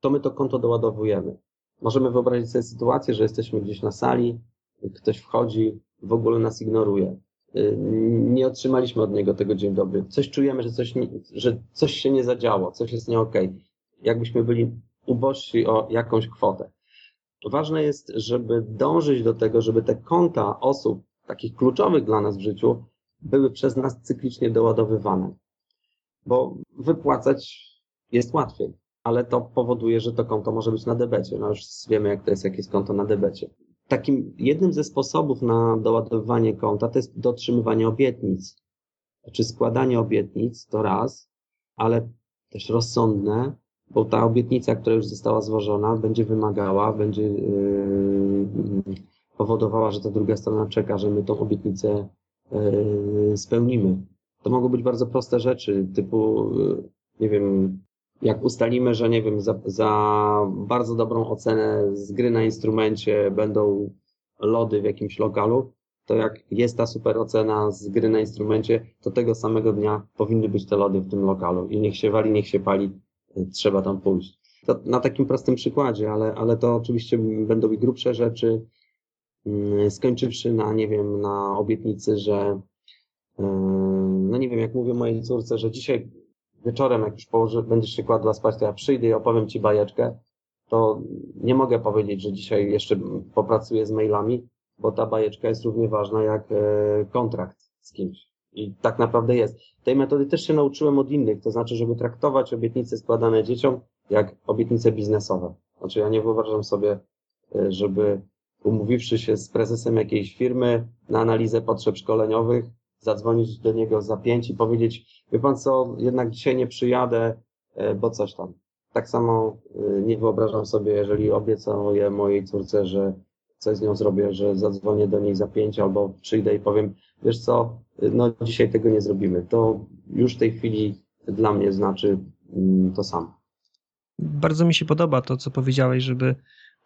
to my to konto doładowujemy. Możemy wyobrazić sobie sytuację, że jesteśmy gdzieś na sali, ktoś wchodzi, w ogóle nas ignoruje. Y, nie otrzymaliśmy od niego tego dzień dobry. Coś czujemy, że coś, nie, że coś się nie zadziało, coś jest nie okej. Okay. Jakbyśmy byli ubożsi o jakąś kwotę. Ważne jest, żeby dążyć do tego, żeby te konta osób takich kluczowych dla nas w życiu były przez nas cyklicznie doładowywane. Bo wypłacać jest łatwiej, ale to powoduje, że to konto może być na debecie. No już wiemy, jak to jest, jak jest konto na debecie takim jednym ze sposobów na doładowywanie konta to jest dotrzymywanie obietnic. Znaczy składanie obietnic to raz, ale też rozsądne, bo ta obietnica, która już została złożona, będzie wymagała, będzie yy, powodowała, że ta druga strona czeka, że my tą obietnicę yy, spełnimy. To mogą być bardzo proste rzeczy, typu, yy, nie wiem, jak ustalimy, że nie wiem, za, za bardzo dobrą ocenę z gry na instrumencie będą lody w jakimś lokalu, to jak jest ta super ocena z gry na instrumencie, to tego samego dnia powinny być te lody w tym lokalu i niech się wali, niech się pali, trzeba tam pójść. To na takim prostym przykładzie, ale, ale to oczywiście będą i grubsze rzeczy, mm, skończywszy na, nie wiem, na obietnicy, że no nie wiem, jak mówię mojej córce, że dzisiaj wieczorem, jak już położy, będziesz się kładła spać, to ja przyjdę i opowiem ci bajeczkę, to nie mogę powiedzieć, że dzisiaj jeszcze popracuję z mailami, bo ta bajeczka jest równie ważna jak e, kontrakt z kimś. I tak naprawdę jest. Tej metody też się nauczyłem od innych, to znaczy, żeby traktować obietnice składane dzieciom jak obietnice biznesowe. Znaczy, ja nie wyobrażam sobie, e, żeby umówiwszy się z prezesem jakiejś firmy na analizę potrzeb szkoleniowych, zadzwonić do niego za pięć i powiedzieć, wie pan co, jednak dzisiaj nie przyjadę, e, bo coś tam. Tak samo nie wyobrażam sobie, jeżeli obiecuję mojej córce, że coś z nią zrobię, że zadzwonię do niej za pięć albo przyjdę i powiem, wiesz co, no dzisiaj tego nie zrobimy. To już w tej chwili dla mnie znaczy mm, to samo. Bardzo mi się podoba to, co powiedziałeś, żeby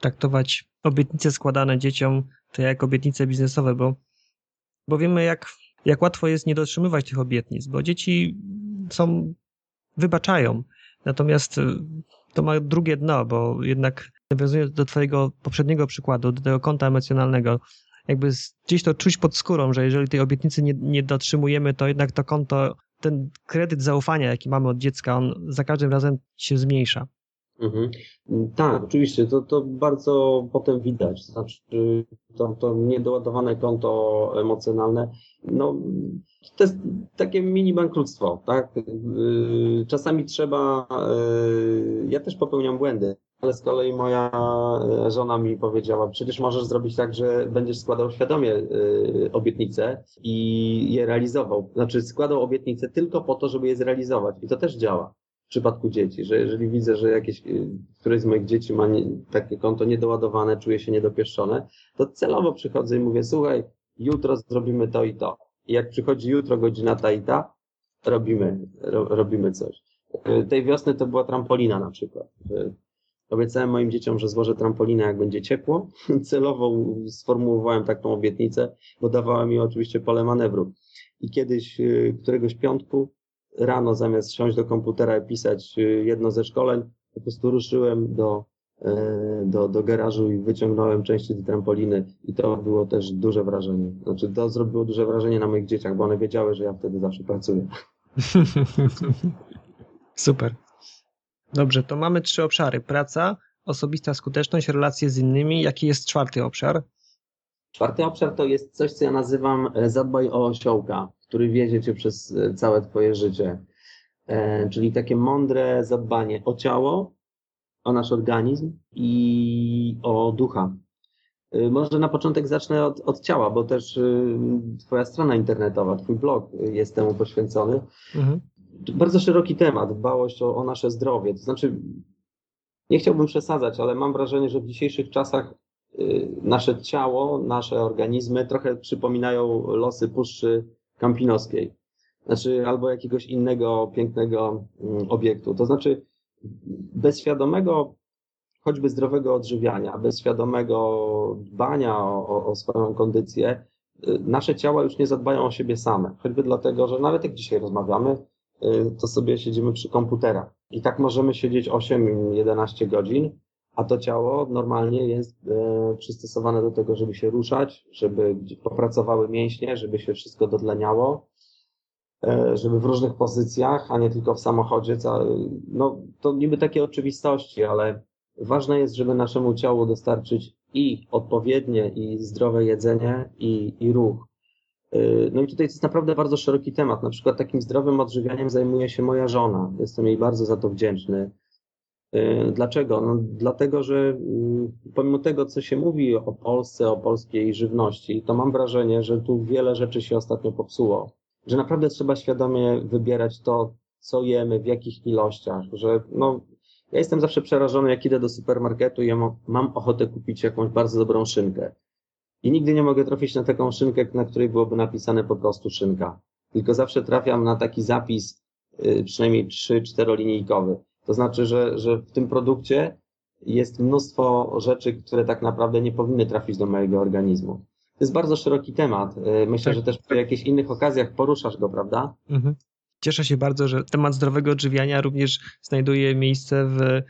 traktować obietnice składane dzieciom to jak obietnice biznesowe, bo, bo wiemy, jak, jak łatwo jest nie dotrzymywać tych obietnic, bo dzieci są, wybaczają. Natomiast y, to ma drugie dno, bo jednak nawiązując do twojego poprzedniego przykładu, do tego konta emocjonalnego, jakby gdzieś to czuć pod skórą, że jeżeli tej obietnicy nie, nie dotrzymujemy, to jednak to konto, ten kredyt zaufania, jaki mamy od dziecka, on za każdym razem się zmniejsza. Mhm. Tak, oczywiście, to, to bardzo potem widać. Znaczy, to, to niedoładowane konto emocjonalne, no, to jest takie mini bankructwo, tak? Yy, czasami trzeba, yy, ja też popełniam błędy, ale z kolei moja e, żona mi powiedziała, przecież możesz zrobić tak, że będziesz składał świadomie y, obietnice i je realizował. Znaczy składał obietnice tylko po to, żeby je zrealizować. I to też działa w przypadku dzieci, że jeżeli widzę, że jakieś, y, któreś z moich dzieci ma nie, takie konto niedoładowane, czuje się niedopieszczone, to celowo przychodzę i mówię, słuchaj, jutro zrobimy to i to. I jak przychodzi jutro godzina ta i ta, robimy, ro, robimy coś. Y, tej wiosny to była trampolina na przykład Obiecałem moim dzieciom, że złożę trampolinę, jak będzie ciepło. Celowo sformułowałem taką obietnicę, bo dawała mi oczywiście pole manewru. I kiedyś, y, któregoś piątku, rano zamiast siąść do komputera i pisać y, jedno ze szkoleń, po prostu ruszyłem do, y, do, do garażu i wyciągnąłem części do trampoliny i to było też duże wrażenie. Znaczy to zrobiło duże wrażenie na moich dzieciach, bo one wiedziały, że ja wtedy zawsze pracuję. Super. Dobrze, to mamy trzy obszary. Praca, osobista skuteczność, relacje z innymi. Jaki jest czwarty obszar? Czwarty obszar to jest coś, co ja nazywam e, zadbaj o osiołka, który wiezie cię przez e, całe twoje życie. E, czyli takie mądre zadbanie o ciało, o nasz organizm i o ducha. E, może na początek zacznę od, od ciała, bo też Twoja strona internetowa, Twój blog jest temu poświęcony. Mhm bardzo szeroki temat, dbałość o, o nasze zdrowie. To znaczy, nie chciałbym przesadzać, ale mam wrażenie, że w dzisiejszych czasach nasze ciało, nasze organizmy trochę przypominają losy Puszczy Kampinoskiej. Znaczy, albo jakiegoś innego pięknego mm, obiektu. To znaczy, bez świadomego, choćby zdrowego odżywiania, bez świadomego dbania o, o, swoją kondycję, y, nasze ciała już nie zadbają o siebie same. Choćby dlatego, że nawet jak dzisiaj rozmawiamy, Y, to sobie siedzimy przy komputerach. I tak możemy siedzieć 8-11 godzin, a to ciało normalnie jest y, przystosowane do tego, żeby się ruszać, żeby popracowały mięśnie, żeby się wszystko dodleniało, y, żeby w różnych pozycjach, a nie tylko w samochodzie. No, to niby takie oczywistości, ale ważne jest, żeby naszemu ciału dostarczyć i odpowiednie, i zdrowe jedzenie, i, i ruch. No i tutaj to jest naprawdę bardzo szeroki temat. Na przykład takim zdrowym odżywianiem zajmuje się moja żona. Jestem jej bardzo za to wdzięczny. Y, dlaczego? No, dlatego, że y, pomimo tego, co się mówi o Polsce, o polskiej żywności, to mam wrażenie, że tu wiele rzeczy się ostatnio popsuło. Że naprawdę trzeba świadomie wybierać to, co jemy, w jakich ilościach. Że no, ja jestem zawsze przerażony, jak idę do supermarketu i ja mam ochotę kupić jakąś bardzo dobrą szynkę. I nigdy nie mogę trafić na taką szynkę, na której byłoby napisane po prostu szynka. Tylko zawsze trafiam na taki zapis, y, przynajmniej 3-4 linijkowy. To znaczy, że, że w tym produkcie jest mnóstwo rzeczy, które tak naprawdę nie powinny trafić do mojego organizmu. To jest bardzo szeroki temat. E, myślę, tak. że też przy jakichś innych okazjach poruszasz go, prawda? Mhm. Cieszę się bardzo, że temat zdrowego odżywiania również znajduje miejsce w,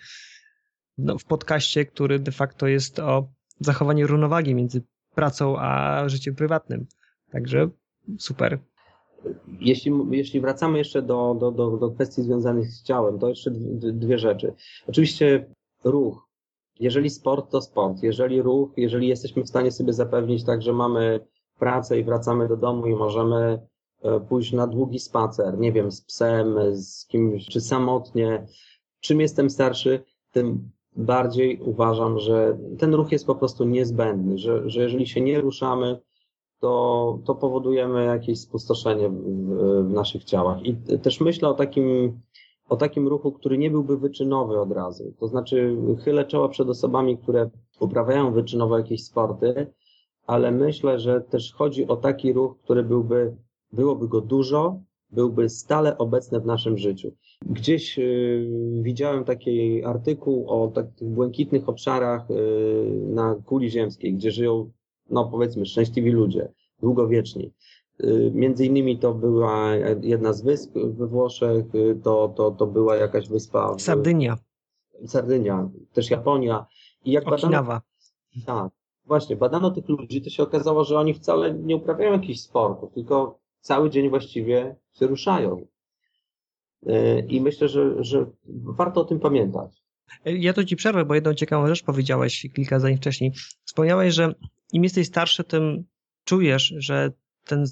no, w podcaście, który de facto jest o zachowaniu równowagi między pracą a życiem prywatnym. Także super. Jeśli, jeśli wracamy jeszcze do, do, do, do kwestii związanych z ciałem, to jeszcze dwie rzeczy. Oczywiście ruch. Jeżeli sport, to sport. Jeżeli ruch, jeżeli jesteśmy w stanie sobie zapewnić tak, że mamy pracę i wracamy do domu i możemy e, pójść na długi spacer, nie wiem, z psem, z kimś, czy samotnie. Czym jestem starszy, tym bardziej uważam, że ten ruch jest po prostu niezbędny, że, że jeżeli się nie ruszamy, to, to powodujemy jakieś spustoszenie w, w naszych ciałach. I też myślę o takim, o takim ruchu, który nie byłby wyczynowy od razu. To znaczy, chylę czoła przed osobami, które uprawiają wyczynowo jakieś sporty, ale myślę, że też chodzi o taki ruch, który byłby, byłoby go dużo, byłby stale obecny w naszym życiu. Gdzieś y, widziałem taki artykuł o takich błękitnych obszarach y, na kuli ziemskiej, gdzie żyją, no powiedzmy, szczęśliwi ludzie, długowieczni. Y, między innymi to była jedna z wysp we Włoszech, to, to, to była jakaś wyspa. W... Sardynia. Sardynia, też Japonia. I jak Okinawa. Badano, tak, właśnie, badano tych ludzi, to się okazało, że oni wcale nie uprawiają jakichś sportów, tylko cały dzień właściwie się ruszają. E, I myślę, że, że warto o tym pamiętać. Ja to ci przerwę, bo jedną ciekawą rzecz powiedziałeś kilka zdań wcześniej. Wspomniałeś, że im jesteś starszy, tym czujesz, że ten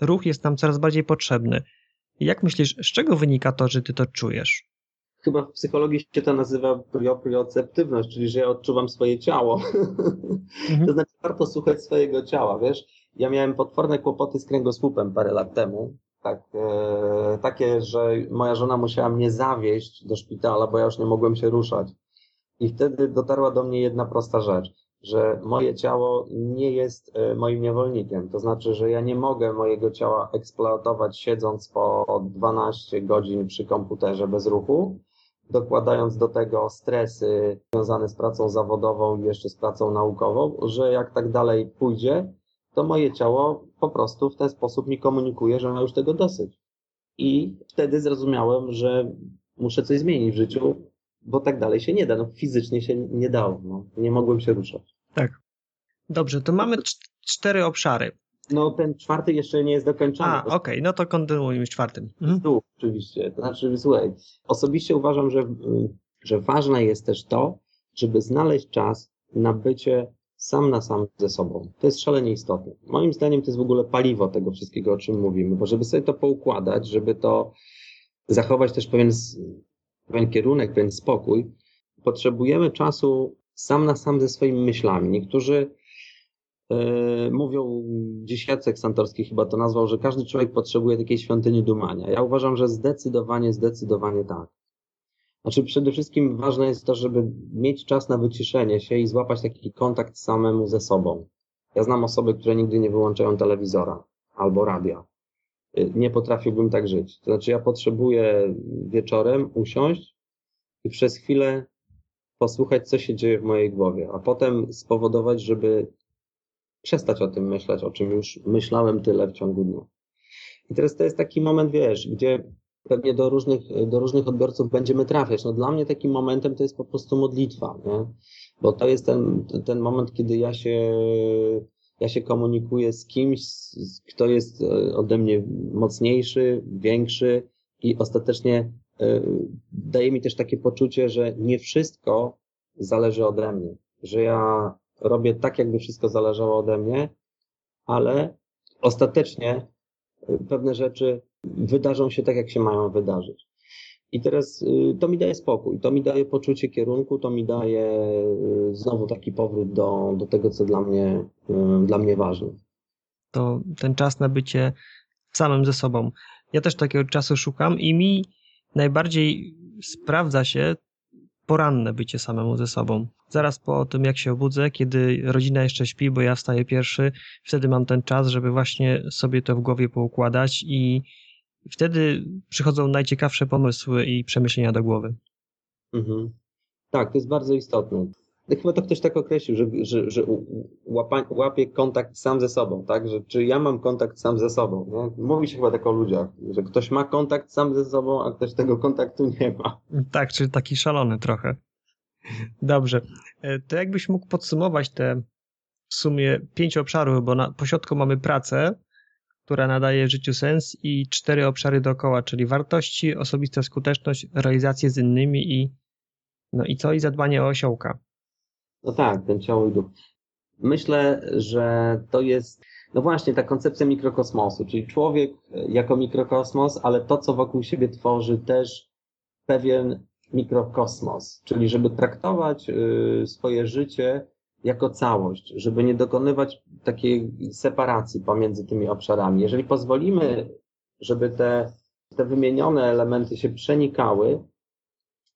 ruch jest nam coraz bardziej potrzebny. Jak myślisz, z czego wynika to, że ty to czujesz? Chyba w psychologii się to nazywa proprioceptywność, czyli że ja odczuwam swoje ciało. Mhm. to znaczy warto słuchać swojego ciała, wiesz? Ja miałem potworne kłopoty z kręgosłupem parę lat temu. Tak, e, takie, że moja żona musiała mnie zawieźć do szpitala, bo ja już nie mogłem się ruszać. I wtedy dotarła do mnie jedna prosta rzecz, że moje ciało nie jest e, moim niewolnikiem. To znaczy, że ja nie mogę mojego ciała eksploatować siedząc po 12 godzin przy komputerze bez ruchu, dokładając do tego stresy związane z pracą zawodową i jeszcze z pracą naukową, że jak tak dalej pójdzie, to moje ciało po prostu w ten sposób mi komunikuje, że ma już tego dosyć. I wtedy zrozumiałem, że muszę coś zmienić w życiu, bo tak dalej się nie da. No, fizycznie się nie dało. No. Nie mogłem się ruszać. Tak. Dobrze, to mamy cztery obszary. No ten czwarty jeszcze nie jest dokończony. A, okej, okay, no to kontynuujmy z czwartym. Mhm. Tu, oczywiście. To znaczy, słuchaj, osobiście uważam, że, że ważne jest też to, żeby znaleźć czas na bycie sam na sam ze sobą. To jest szalenie istotne. Moim zdaniem to jest w ogóle paliwo tego wszystkiego, o czym mówimy, bo żeby sobie to poukładać, żeby to zachować też pewien, pewien kierunek, pewien spokój, potrzebujemy czasu sam na sam ze swoimi myślami. Niektórzy yy, mówią, dziś Jacek Santorski chyba to nazwał, że każdy człowiek potrzebuje takiej świątyni dumania. Ja uważam, że zdecydowanie, zdecydowanie tak. Znaczy przede wszystkim ważne jest to, żeby mieć czas na wyciszenie się i złapać taki kontakt samemu ze sobą. Ja znam osoby, które nigdy nie wyłączają telewizora albo radia. Y, nie potrafiłbym tak żyć. To znaczy ja potrzebuję wieczorem usiąść i przez chwilę posłuchać, co się dzieje w mojej głowie, a potem spowodować, żeby przestać o tym myśleć, o czym już myślałem tyle w ciągu dnia. I teraz to jest taki moment, wiesz, gdzie pewnie do różnych, do różnych odbiorców będziemy trafiać. No dla mnie takim momentem to jest po prostu modlitwa, nie? Bo to jest ten, ten moment, kiedy ja się, ja się komunikuję z kimś, kto jest e, ode mnie mocniejszy, większy i ostatecznie daje mi też takie poczucie, że nie wszystko zależy ode mnie, że ja robię tak, jakby wszystko zależało ode mnie, ale ostatecznie e, pewne rzeczy wydarzą się tak, jak się mają wydarzyć. I teraz y, to mi daje spokój, to mi daje poczucie kierunku, to mi daje y, znowu taki powrót do, do tego, co dla mnie, y, dla mnie ważne. To ten czas na bycie samym ze sobą. Ja też takiego czasu szukam i mi najbardziej sprawdza się poranne bycie samemu ze sobą. Zaraz po tym, jak się obudzę, kiedy rodzina jeszcze śpi, bo ja wstaję pierwszy, wtedy mam ten czas, żeby właśnie sobie to w głowie poukładać i Wtedy przychodzą najciekawsze pomysły i przemyślenia do głowy. Mhm. Tak, to jest bardzo istotne. Chyba to ktoś tak określił, że, że, że łapa, łapie kontakt sam ze sobą, tak? Że czy ja mam kontakt sam ze sobą? Nie? Mówi się chyba tak o ludziach, że ktoś ma kontakt sam ze sobą, a ktoś tego kontaktu nie ma. Tak, czyli taki szalony trochę. Dobrze. E, to jakbyś mógł podsumować te w sumie pięć obszarów, bo na pośrodku mamy pracę, która nadaje życiu sens i cztery obszary dookoła, czyli wartości, osobista skuteczność, realizację z innymi i no i co? I zadbanie o osiołka. No tak, ten ciało i duch. Myślę, że to jest, no właśnie, ta koncepcja mikrokosmosu, czyli człowiek jako mikrokosmos, ale to, co wokół siebie tworzy, też pewien mikrokosmos, czyli żeby traktować y, swoje życie jako całość, żeby nie dokonywać takiej separacji pomiędzy tymi obszarami. Jeżeli pozwolimy, żeby te, te wymienione elementy się przenikały,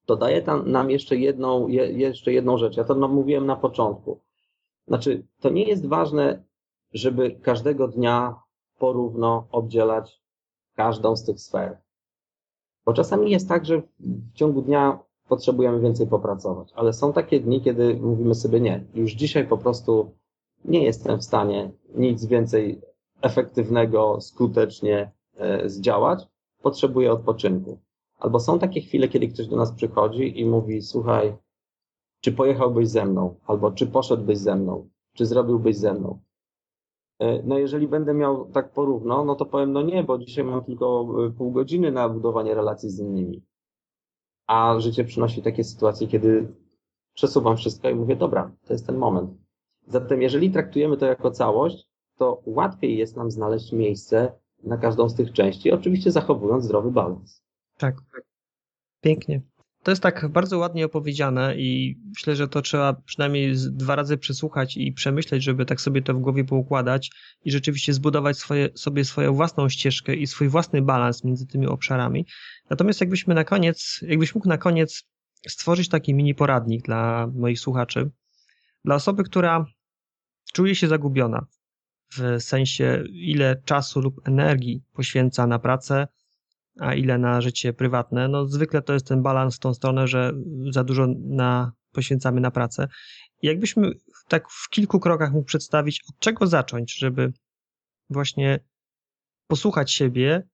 to daje tam, nam jeszcze jedną, je, jeszcze jedną rzecz. Ja to no, mówiłem na początku. Znaczy, to nie jest ważne, żeby każdego dnia porówno obdzielać każdą z tych sfer. Bo czasami jest tak, że w ciągu dnia potrzebujemy więcej popracować, ale są takie dni, kiedy mówimy sobie nie, już dzisiaj po prostu nie jestem w stanie nic więcej efektywnego, skutecznie e, zdziałać, potrzebuję odpoczynku. Albo są takie chwile, kiedy ktoś do nas przychodzi i mówi, słuchaj, czy pojechałbyś ze mną, albo czy poszedłbyś ze mną, czy zrobiłbyś ze mną. E, no jeżeli będę miał tak porówno, no to powiem, no nie, bo dzisiaj mam tylko e, pół godziny na budowanie relacji z innymi. A życie przynosi takie sytuacje, kiedy przesuwam wszystko i mówię, dobra, to jest ten moment. Zatem jeżeli traktujemy to jako całość, to łatwiej jest nam znaleźć miejsce na każdą z tych części, oczywiście zachowując zdrowy balans. Tak. Pięknie. To jest tak bardzo ładnie opowiedziane i myślę, że to trzeba przynajmniej dwa razy przesłuchać i przemyśleć, żeby tak sobie to w głowie poukładać i rzeczywiście zbudować swoje, sobie swoją własną ścieżkę i swój własny balans między tymi obszarami. Natomiast jakbyśmy na koniec, jakbyś mógł na koniec stworzyć taki mini poradnik dla moich słuchaczy, dla osoby, która czuje się zagubiona w sensie ile czasu lub energii poświęca na pracę, a ile na życie prywatne. No zwykle to jest ten balans w tą stronę, że za dużo na, poświęcamy na pracę. Jakbyśmy tak w kilku krokach mógł przedstawić, od czego zacząć, żeby właśnie posłuchać siebie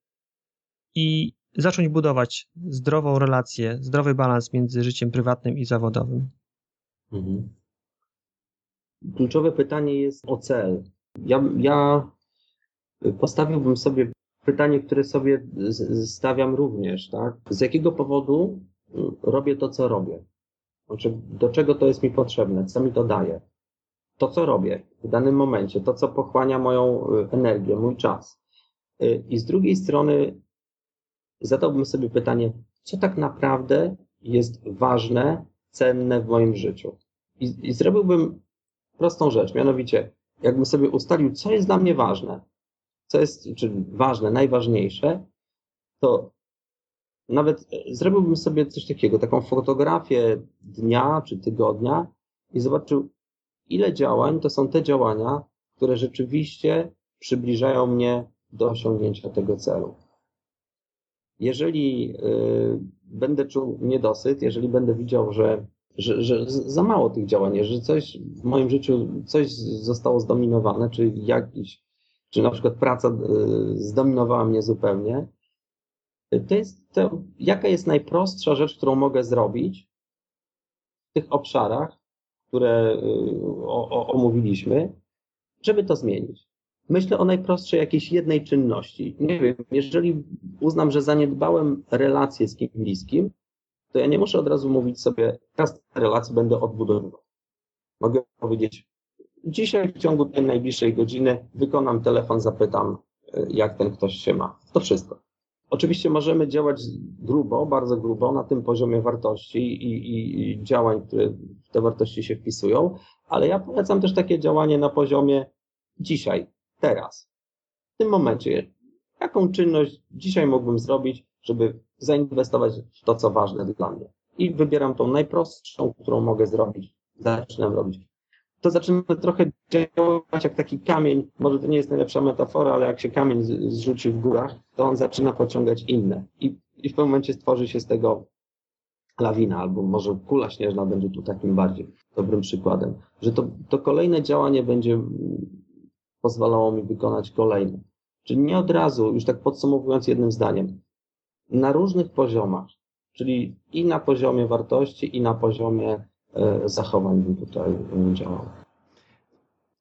i zacząć budować zdrową relację, zdrowy balans między życiem prywatnym i zawodowym. Mhm. Kluczowe pytanie jest o cel. Ja, ja postawiłbym sobie pytanie, które sobie stawiam również, tak? Z jakiego powodu mm, robię to, co robię? Znaczy, do czego to jest mi potrzebne? Co mi to daje? To, co robię w danym momencie, to, co pochłania moją y, energię, mój czas. Y, I z drugiej strony zadałbym sobie pytanie, co tak naprawdę jest ważne, cenne w moim życiu? I, i zrobiłbym prostą rzecz, mianowicie, jakbym sobie ustalił, co jest dla mnie ważne, co jest czy ważne, najważniejsze, to nawet zrobiłbym sobie coś takiego, taką fotografię dnia czy tygodnia i zobaczył, ile działań to są te działania, które rzeczywiście przybliżają mnie do osiągnięcia tego celu. Jeżeli y, będę czuł niedosyt, jeżeli będę widział, że, że, że za mało tych działań, że coś w moim życiu, coś zostało zdominowane, czy jakiś czy na przykład praca e, zdominowała mnie zupełnie, to jest to, jaka jest najprostsza rzecz, którą mogę zrobić w tych obszarach, które e, o, o, omówiliśmy, żeby to zmienić. Myślę o najprostszej jakiejś jednej czynności. Nie wiem, jeżeli uznam, że zaniedbałem relację z kimś bliskim, to ja nie muszę od razu mówić sobie, teraz relację będę odbudowywał. Mogę powiedzieć, Dzisiaj w ciągu tej najbliższej godziny wykonam telefon, zapytam, e, jak ten ktoś się ma. To wszystko. Oczywiście możemy działać grubo, bardzo grubo na tym poziomie wartości i, i, i działań, które w te wartości się wpisują, ale ja polecam też takie działanie na poziomie dzisiaj, teraz, w tym momencie. Jaką czynność dzisiaj mógłbym zrobić, żeby zainwestować w to, co ważne dla mnie? I wybieram tą najprostszą, którą mogę zrobić. Zaczynam robić to zaczyna trochę działać jak taki kamień. Może to nie jest najlepsza metafora, ale jak się kamień zrzuci w górach, to on zaczyna pociągać inne. I, i w pewnym momencie stworzy się z tego lawina, albo może kula śnieżna będzie tu takim bardziej dobrym przykładem, że to, to kolejne działanie będzie pozwalało mi wykonać kolejne. Czyli nie od razu, już tak podsumowując jednym zdaniem, na różnych poziomach, czyli i na poziomie wartości, i na poziomie zachowań bym tutaj e, działał.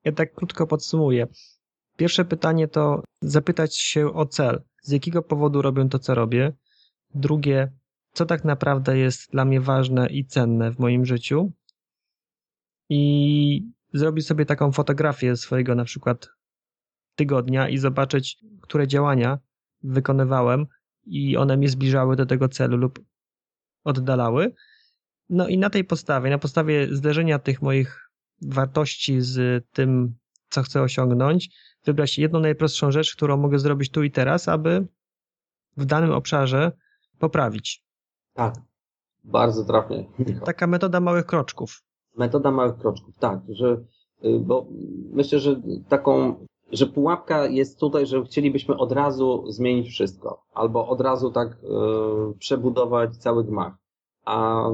Ja tak krótko podsumuję. Pierwsze pytanie to zapytać się o cel. Z jakiego powodu robię to, co robię? Drugie, co tak naprawdę jest dla mnie ważne i cenne w moim życiu? I zrobić sobie taką fotografię swojego na przykład tygodnia i zobaczyć, które działania wykonywałem i one mnie zbliżały do tego celu lub oddalały. No i na tej podstawie, na podstawie zderzenia tych moich wartości z tym, co chcę osiągnąć, wybrać jedną najprostszą rzecz, którą mogę zrobić tu i teraz, aby w danym obszarze poprawić. Tak, bardzo trafnie. Taka metoda małych kroczków. Metoda małych kroczków, tak, że, y, bo myślę, że taką, że pułapka jest tutaj, że chcielibyśmy od razu zmienić wszystko, albo od razu tak y, przebudować cały gmach. A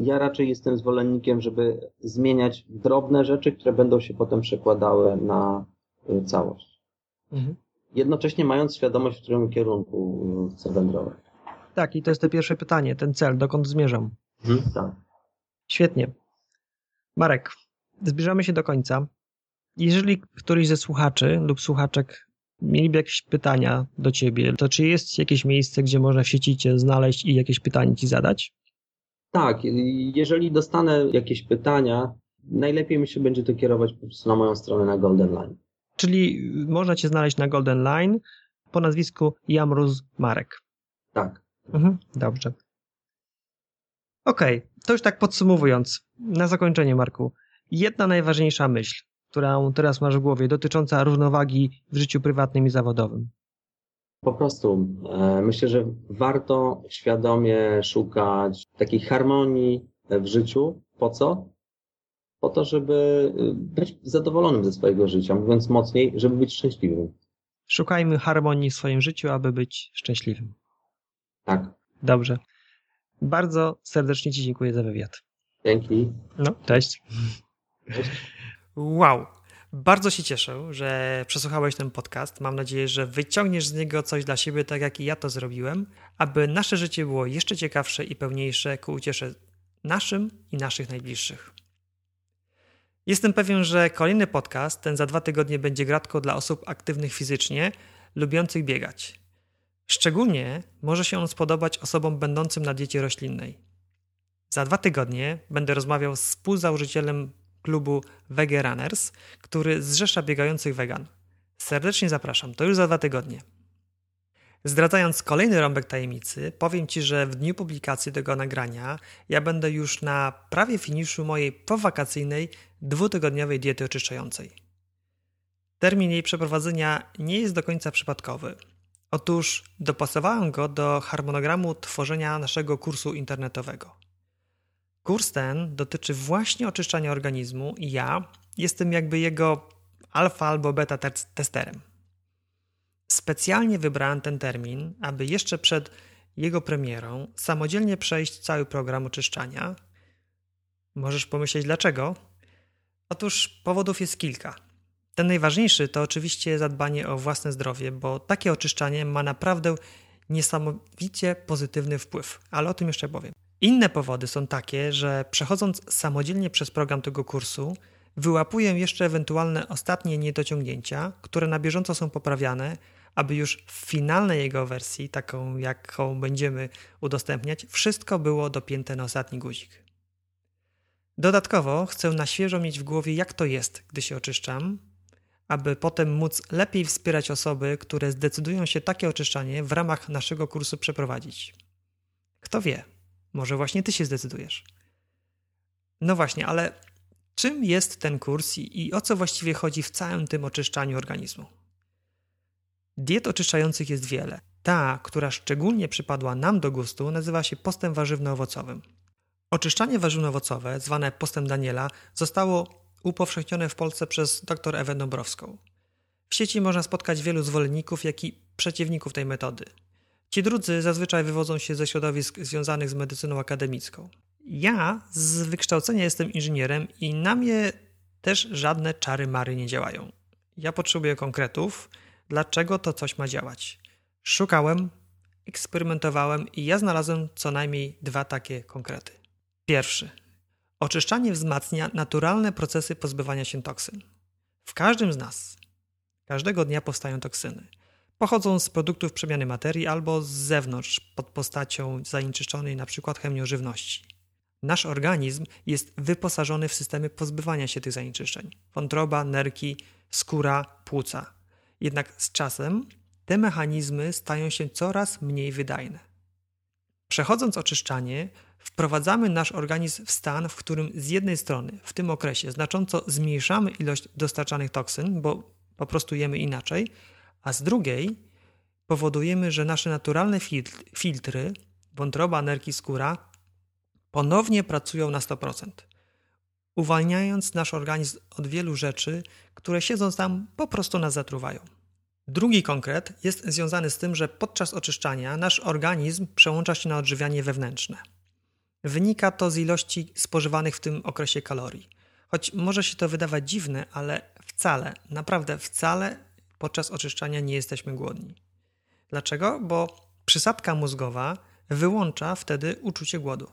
ja raczej jestem zwolennikiem, żeby zmieniać drobne rzeczy, które będą się potem przekładały na y, całość. Mhm. Jednocześnie mając świadomość, w którym kierunku chcę wędrować. Tak, i to jest to pierwsze pytanie, ten cel, dokąd zmierzam. Mhm, tak. Świetnie. Marek, zbliżamy się do końca. Jeżeli któryś ze słuchaczy lub słuchaczek mieliby jakieś pytania do ciebie, to czy jest jakieś miejsce, gdzie można w sieci cię znaleźć i jakieś pytanie ci zadać? Tak, jeżeli dostanę jakieś pytania, najlepiej mi się będzie to kierować po prostu na moją stronę na Golden Line. Czyli można cię znaleźć na Golden Line po nazwisku Jamruz Marek. Tak. Mhm, dobrze. Okej, okay, to już tak podsumowując, na zakończenie, Marku, jedna najważniejsza myśl, którą teraz masz w głowie, dotycząca równowagi w życiu prywatnym i zawodowym. Po prostu e, myślę, że warto świadomie szukać takiej harmonii w życiu. Po co? Po to, żeby e, być zadowolonym ze swojego życia, mówiąc mocniej, żeby być szczęśliwym. Szukajmy harmonii w swoim życiu, aby być szczęśliwym. Tak. Dobrze. Bardzo serdecznie Ci dziękuję za wywiad. Dzięki. No, cześć. cześć. Wow. Bardzo się cieszę, że przesłuchałeś ten podcast. Mam nadzieję, że wyciągniesz z niego coś dla siebie, tak jak i ja to zrobiłem, aby nasze życie było jeszcze ciekawsze i pełniejsze ku uciesze naszym i naszych najbliższych. Jestem pewien, że kolejny podcast, ten za dwa tygodnie, będzie gratką dla osób aktywnych fizycznie, lubiących biegać. Szczególnie może się on spodobać osobom będącym na diecie roślinnej. Za dwa tygodnie będę rozmawiał z współzałożycielem klubu Wege Runners, który zrzesza biegających wegan. Serdecznie zapraszam, to już za dwa tygodnie. Zdradzając kolejny rąbek tajemnicy, powiem Ci, że w dniu publikacji tego nagrania ja będę już na prawie finiszu mojej powakacyjnej dwutygodniowej diety oczyszczającej. Termin jej przeprowadzenia nie jest do końca przypadkowy. Otóż dopasowałem go do harmonogramu tworzenia naszego kursu internetowego. Kurs ten dotyczy właśnie oczyszczania organizmu i ja jestem jakby jego alfa albo beta testerem. Specjalnie wybrałem ten termin, aby jeszcze przed jego premierą samodzielnie przejść cały program oczyszczania. Możesz pomyśleć dlaczego? Otóż powodów jest kilka. Ten najważniejszy to oczywiście zadbanie o własne zdrowie, bo takie oczyszczanie ma naprawdę niesamowicie pozytywny wpływ, ale o tym jeszcze powiem. Inne powody są takie, że przechodząc samodzielnie przez program tego kursu, wyłapuję jeszcze ewentualne ostatnie niedociągnięcia, które na bieżąco są poprawiane, aby już w finalnej jego wersji, taką jaką będziemy udostępniać, wszystko było dopięte na ostatni guzik. Dodatkowo chcę na świeżo mieć w głowie, jak to jest, gdy się oczyszczam, aby potem móc lepiej wspierać osoby, które zdecydują się takie oczyszczanie w ramach naszego kursu przeprowadzić. Kto wie, może właśnie ty się zdecydujesz. No właśnie, ale czym jest ten kurs i, i o co właściwie chodzi w całym tym oczyszczaniu organizmu? Diet oczyszczających jest wiele. Ta, która szczególnie przypadła nam do gustu, nazywa się postem warzywno-owocowym. Oczyszczanie warzywno-owocowe, zwane postem Daniela, zostało upowszechnione w Polsce przez dr Ewę Dąbrowską. W sieci można spotkać wielu zwolenników, jak i przeciwników tej metody. Ci drudzy zazwyczaj wywodzą się ze środowisk związanych z medycyną akademicką. Ja z wykształcenia jestem inżynierem i na mnie też żadne czary mary nie działają. Ja potrzebuję konkretów, dlaczego to coś ma działać. Szukałem, eksperymentowałem i ja znalazłem co najmniej dwa takie konkrety. Pierwszy. Oczyszczanie wzmacnia naturalne procesy pozbywania się toksyn. W każdym z nas każdego dnia powstają toksyny. Pochodzą z produktów przemiany materii albo z zewnątrz pod postacią zanieczyszczonej np. chemią żywności. Nasz organizm jest wyposażony w systemy pozbywania się tych zanieczyszczeń: wątroba, nerki, skóra, płuca. Jednak z czasem te mechanizmy stają się coraz mniej wydajne. Przechodząc oczyszczanie, wprowadzamy nasz organizm w stan, w którym z jednej strony w tym okresie znacząco zmniejszamy ilość dostarczanych toksyn, bo po prostu jemy inaczej, a z drugiej powodujemy, że nasze naturalne filtry, wątroba, nerki, skóra, ponownie pracują na 100%, uwalniając nasz organizm od wielu rzeczy, które siedząc tam po prostu nas zatruwają. Drugi konkret jest związany z tym, że podczas oczyszczania nasz organizm przełącza się na odżywianie wewnętrzne. Wynika to z ilości spożywanych w tym okresie kalorii. Choć może się to wydawać dziwne, ale wcale, naprawdę wcale podczas oczyszczania nie jesteśmy głodni. Dlaczego? Bo przysadka mózgowa wyłącza wtedy uczucie głodu.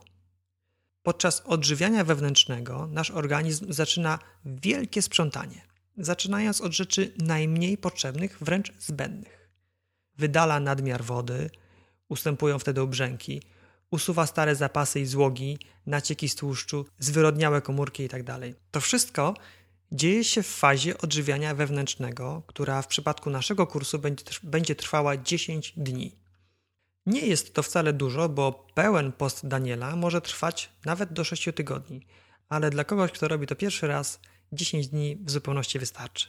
Podczas odżywiania wewnętrznego nasz organizm zaczyna wielkie sprzątanie, zaczynając od rzeczy najmniej potrzebnych, wręcz zbędnych. Wydala nadmiar wody, ustępują wtedy obrzęki, usuwa stare zapasy i złogi, nacieki z tłuszczu, zwyrodniałe komórki itd. Tak to wszystko dzieje się w fazie odżywiania wewnętrznego, która w przypadku naszego kursu będzie trwała 10 dni. Nie jest to wcale dużo, bo pełen post Daniela może trwać nawet do 6 tygodni, ale dla kogoś, kto robi to pierwszy raz, 10 dni w zupełności wystarczy.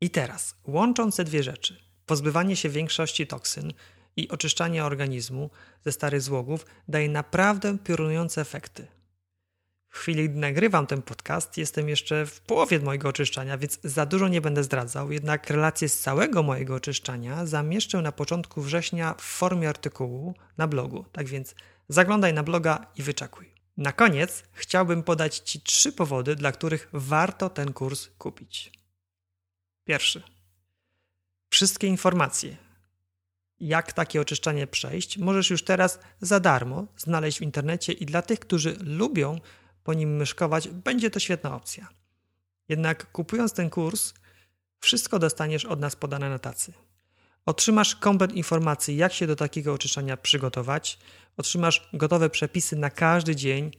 I teraz, łącząc te dwie rzeczy, pozbywanie się większości toksyn i oczyszczanie organizmu ze starych złogów daje naprawdę piorunujące efekty. W chwili, gdy nagrywam ten podcast, jestem jeszcze w połowie mojego oczyszczania, więc za dużo nie będę zdradzał, jednak relacje z całego mojego oczyszczania zamieszczę na początku września w formie artykułu na blogu. Tak więc zaglądaj na bloga i wyczekuj. Na koniec chciałbym podać Ci trzy powody, dla których warto ten kurs kupić. Pierwszy. Wszystkie informacje, jak takie oczyszczanie przejść, możesz już teraz za darmo znaleźć w internecie i dla tych, którzy lubią po nim myszkować, będzie to świetna opcja. Jednak kupując ten kurs, wszystko dostaniesz od nas podane na tacy. Otrzymasz komplet informacji, jak się do takiego oczyszczania przygotować, otrzymasz gotowe przepisy na każdy dzień,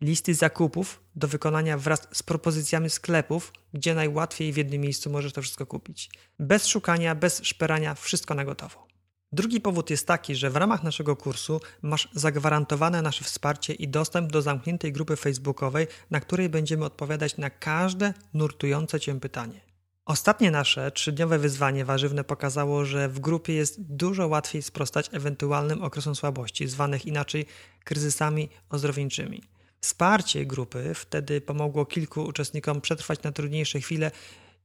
listy zakupów do wykonania wraz z propozycjami sklepów, gdzie najłatwiej w jednym miejscu możesz to wszystko kupić. Bez szukania, bez szperania, wszystko na gotowo. Drugi powód jest taki, że w ramach naszego kursu masz zagwarantowane nasze wsparcie i dostęp do zamkniętej grupy facebookowej, na której będziemy odpowiadać na każde nurtujące Cię pytanie. Ostatnie nasze trzydniowe wyzwanie warzywne pokazało, że w grupie jest dużo łatwiej sprostać ewentualnym okresom słabości, zwanych inaczej kryzysami ozdrowieńczymi. Wsparcie grupy wtedy pomogło kilku uczestnikom przetrwać na trudniejsze chwile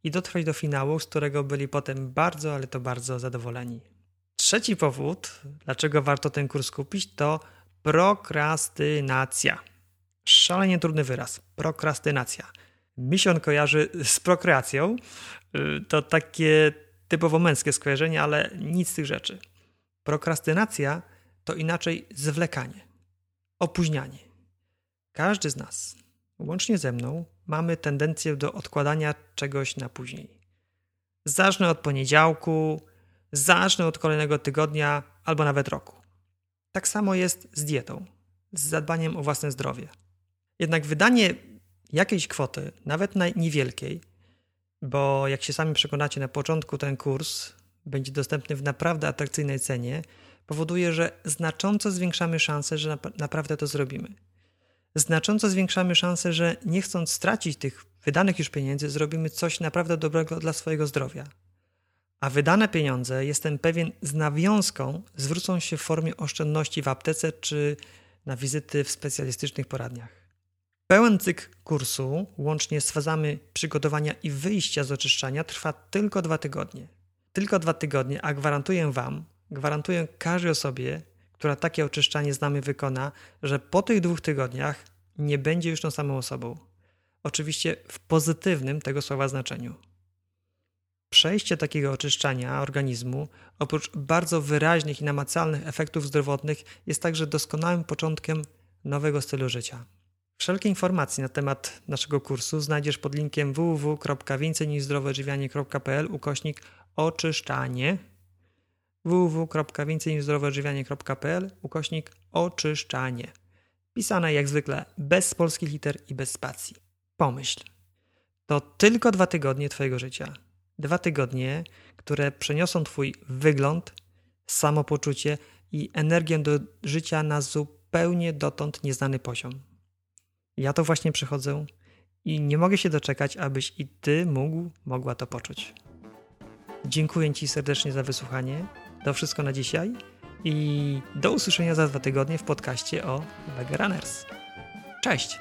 i dotrwać do finału, z którego byli potem bardzo, ale to bardzo zadowoleni. Trzeci powód, dlaczego warto ten kurs kupić, to prokrastynacja. Szalenie trudny wyraz. Prokrastynacja. Mi się on kojarzy z prokreacją. Y, to takie typowo męskie skojarzenie, ale nic z tych rzeczy. Prokrastynacja to inaczej zwlekanie, opóźnianie. Każdy z nas, łącznie ze mną, mamy tendencję do odkładania czegoś na później. Zacznę od poniedziałku, zacznę od kolejnego tygodnia albo nawet roku. Tak samo jest z dietą, z zadbaniem o własne zdrowie. Jednak wydanie jakiejś kwoty, nawet niewielkiej, bo jak się sami przekonacie na początku, ten kurs będzie dostępny w naprawdę atrakcyjnej cenie, powoduje, że znacząco zwiększamy szanse, że naprawdę to zrobimy. Znacząco zwiększamy szanse, że nie chcąc stracić tych wydanych już pieniędzy, zrobimy coś naprawdę dobrego dla swojego zdrowia, a wydane pieniądze, jestem pewien, z nawiązką zwrócą się w formie oszczędności w aptece czy na wizyty w specjalistycznych poradniach. Pełen cykl kursu, łącznie z fazami przygotowania i wyjścia z oczyszczania, trwa tylko dwa tygodnie. Tylko dwa tygodnie, a gwarantuję Wam, gwarantuję każdej osobie, która takie oczyszczanie z nami wykona, że po tych dwóch tygodniach nie będzie już tą samą osobą. Oczywiście w pozytywnym tego słowa znaczeniu. Przejście takiego oczyszczania organizmu, oprócz bardzo wyraźnych i namacalnych efektów zdrowotnych, jest także doskonałym początkiem nowego stylu życia. Wszelkie informacje na temat naszego kursu znajdziesz pod linkiem www.więcejniżzdroweodżywianie.pl ukośnik oczyszczanie www.więcejniżzdroweodżywianie.pl ukośnik oczyszczanie. Pisane jak zwykle bez polskich liter i bez spacji. Pomyśl. To tylko dwa tygodnie Twojego życia. Dwa tygodnie, które przeniosą Twój wygląd, samopoczucie i energię do życia na zupełnie dotąd nieznany poziom. Ja to właśnie przechodzę i nie mogę się doczekać, abyś i Ty mógł, mogła to poczuć. Dziękuję Ci serdecznie za wysłuchanie. To wszystko na dzisiaj i do usłyszenia za dwa tygodnie w podcaście o Vega Runners. Cześć!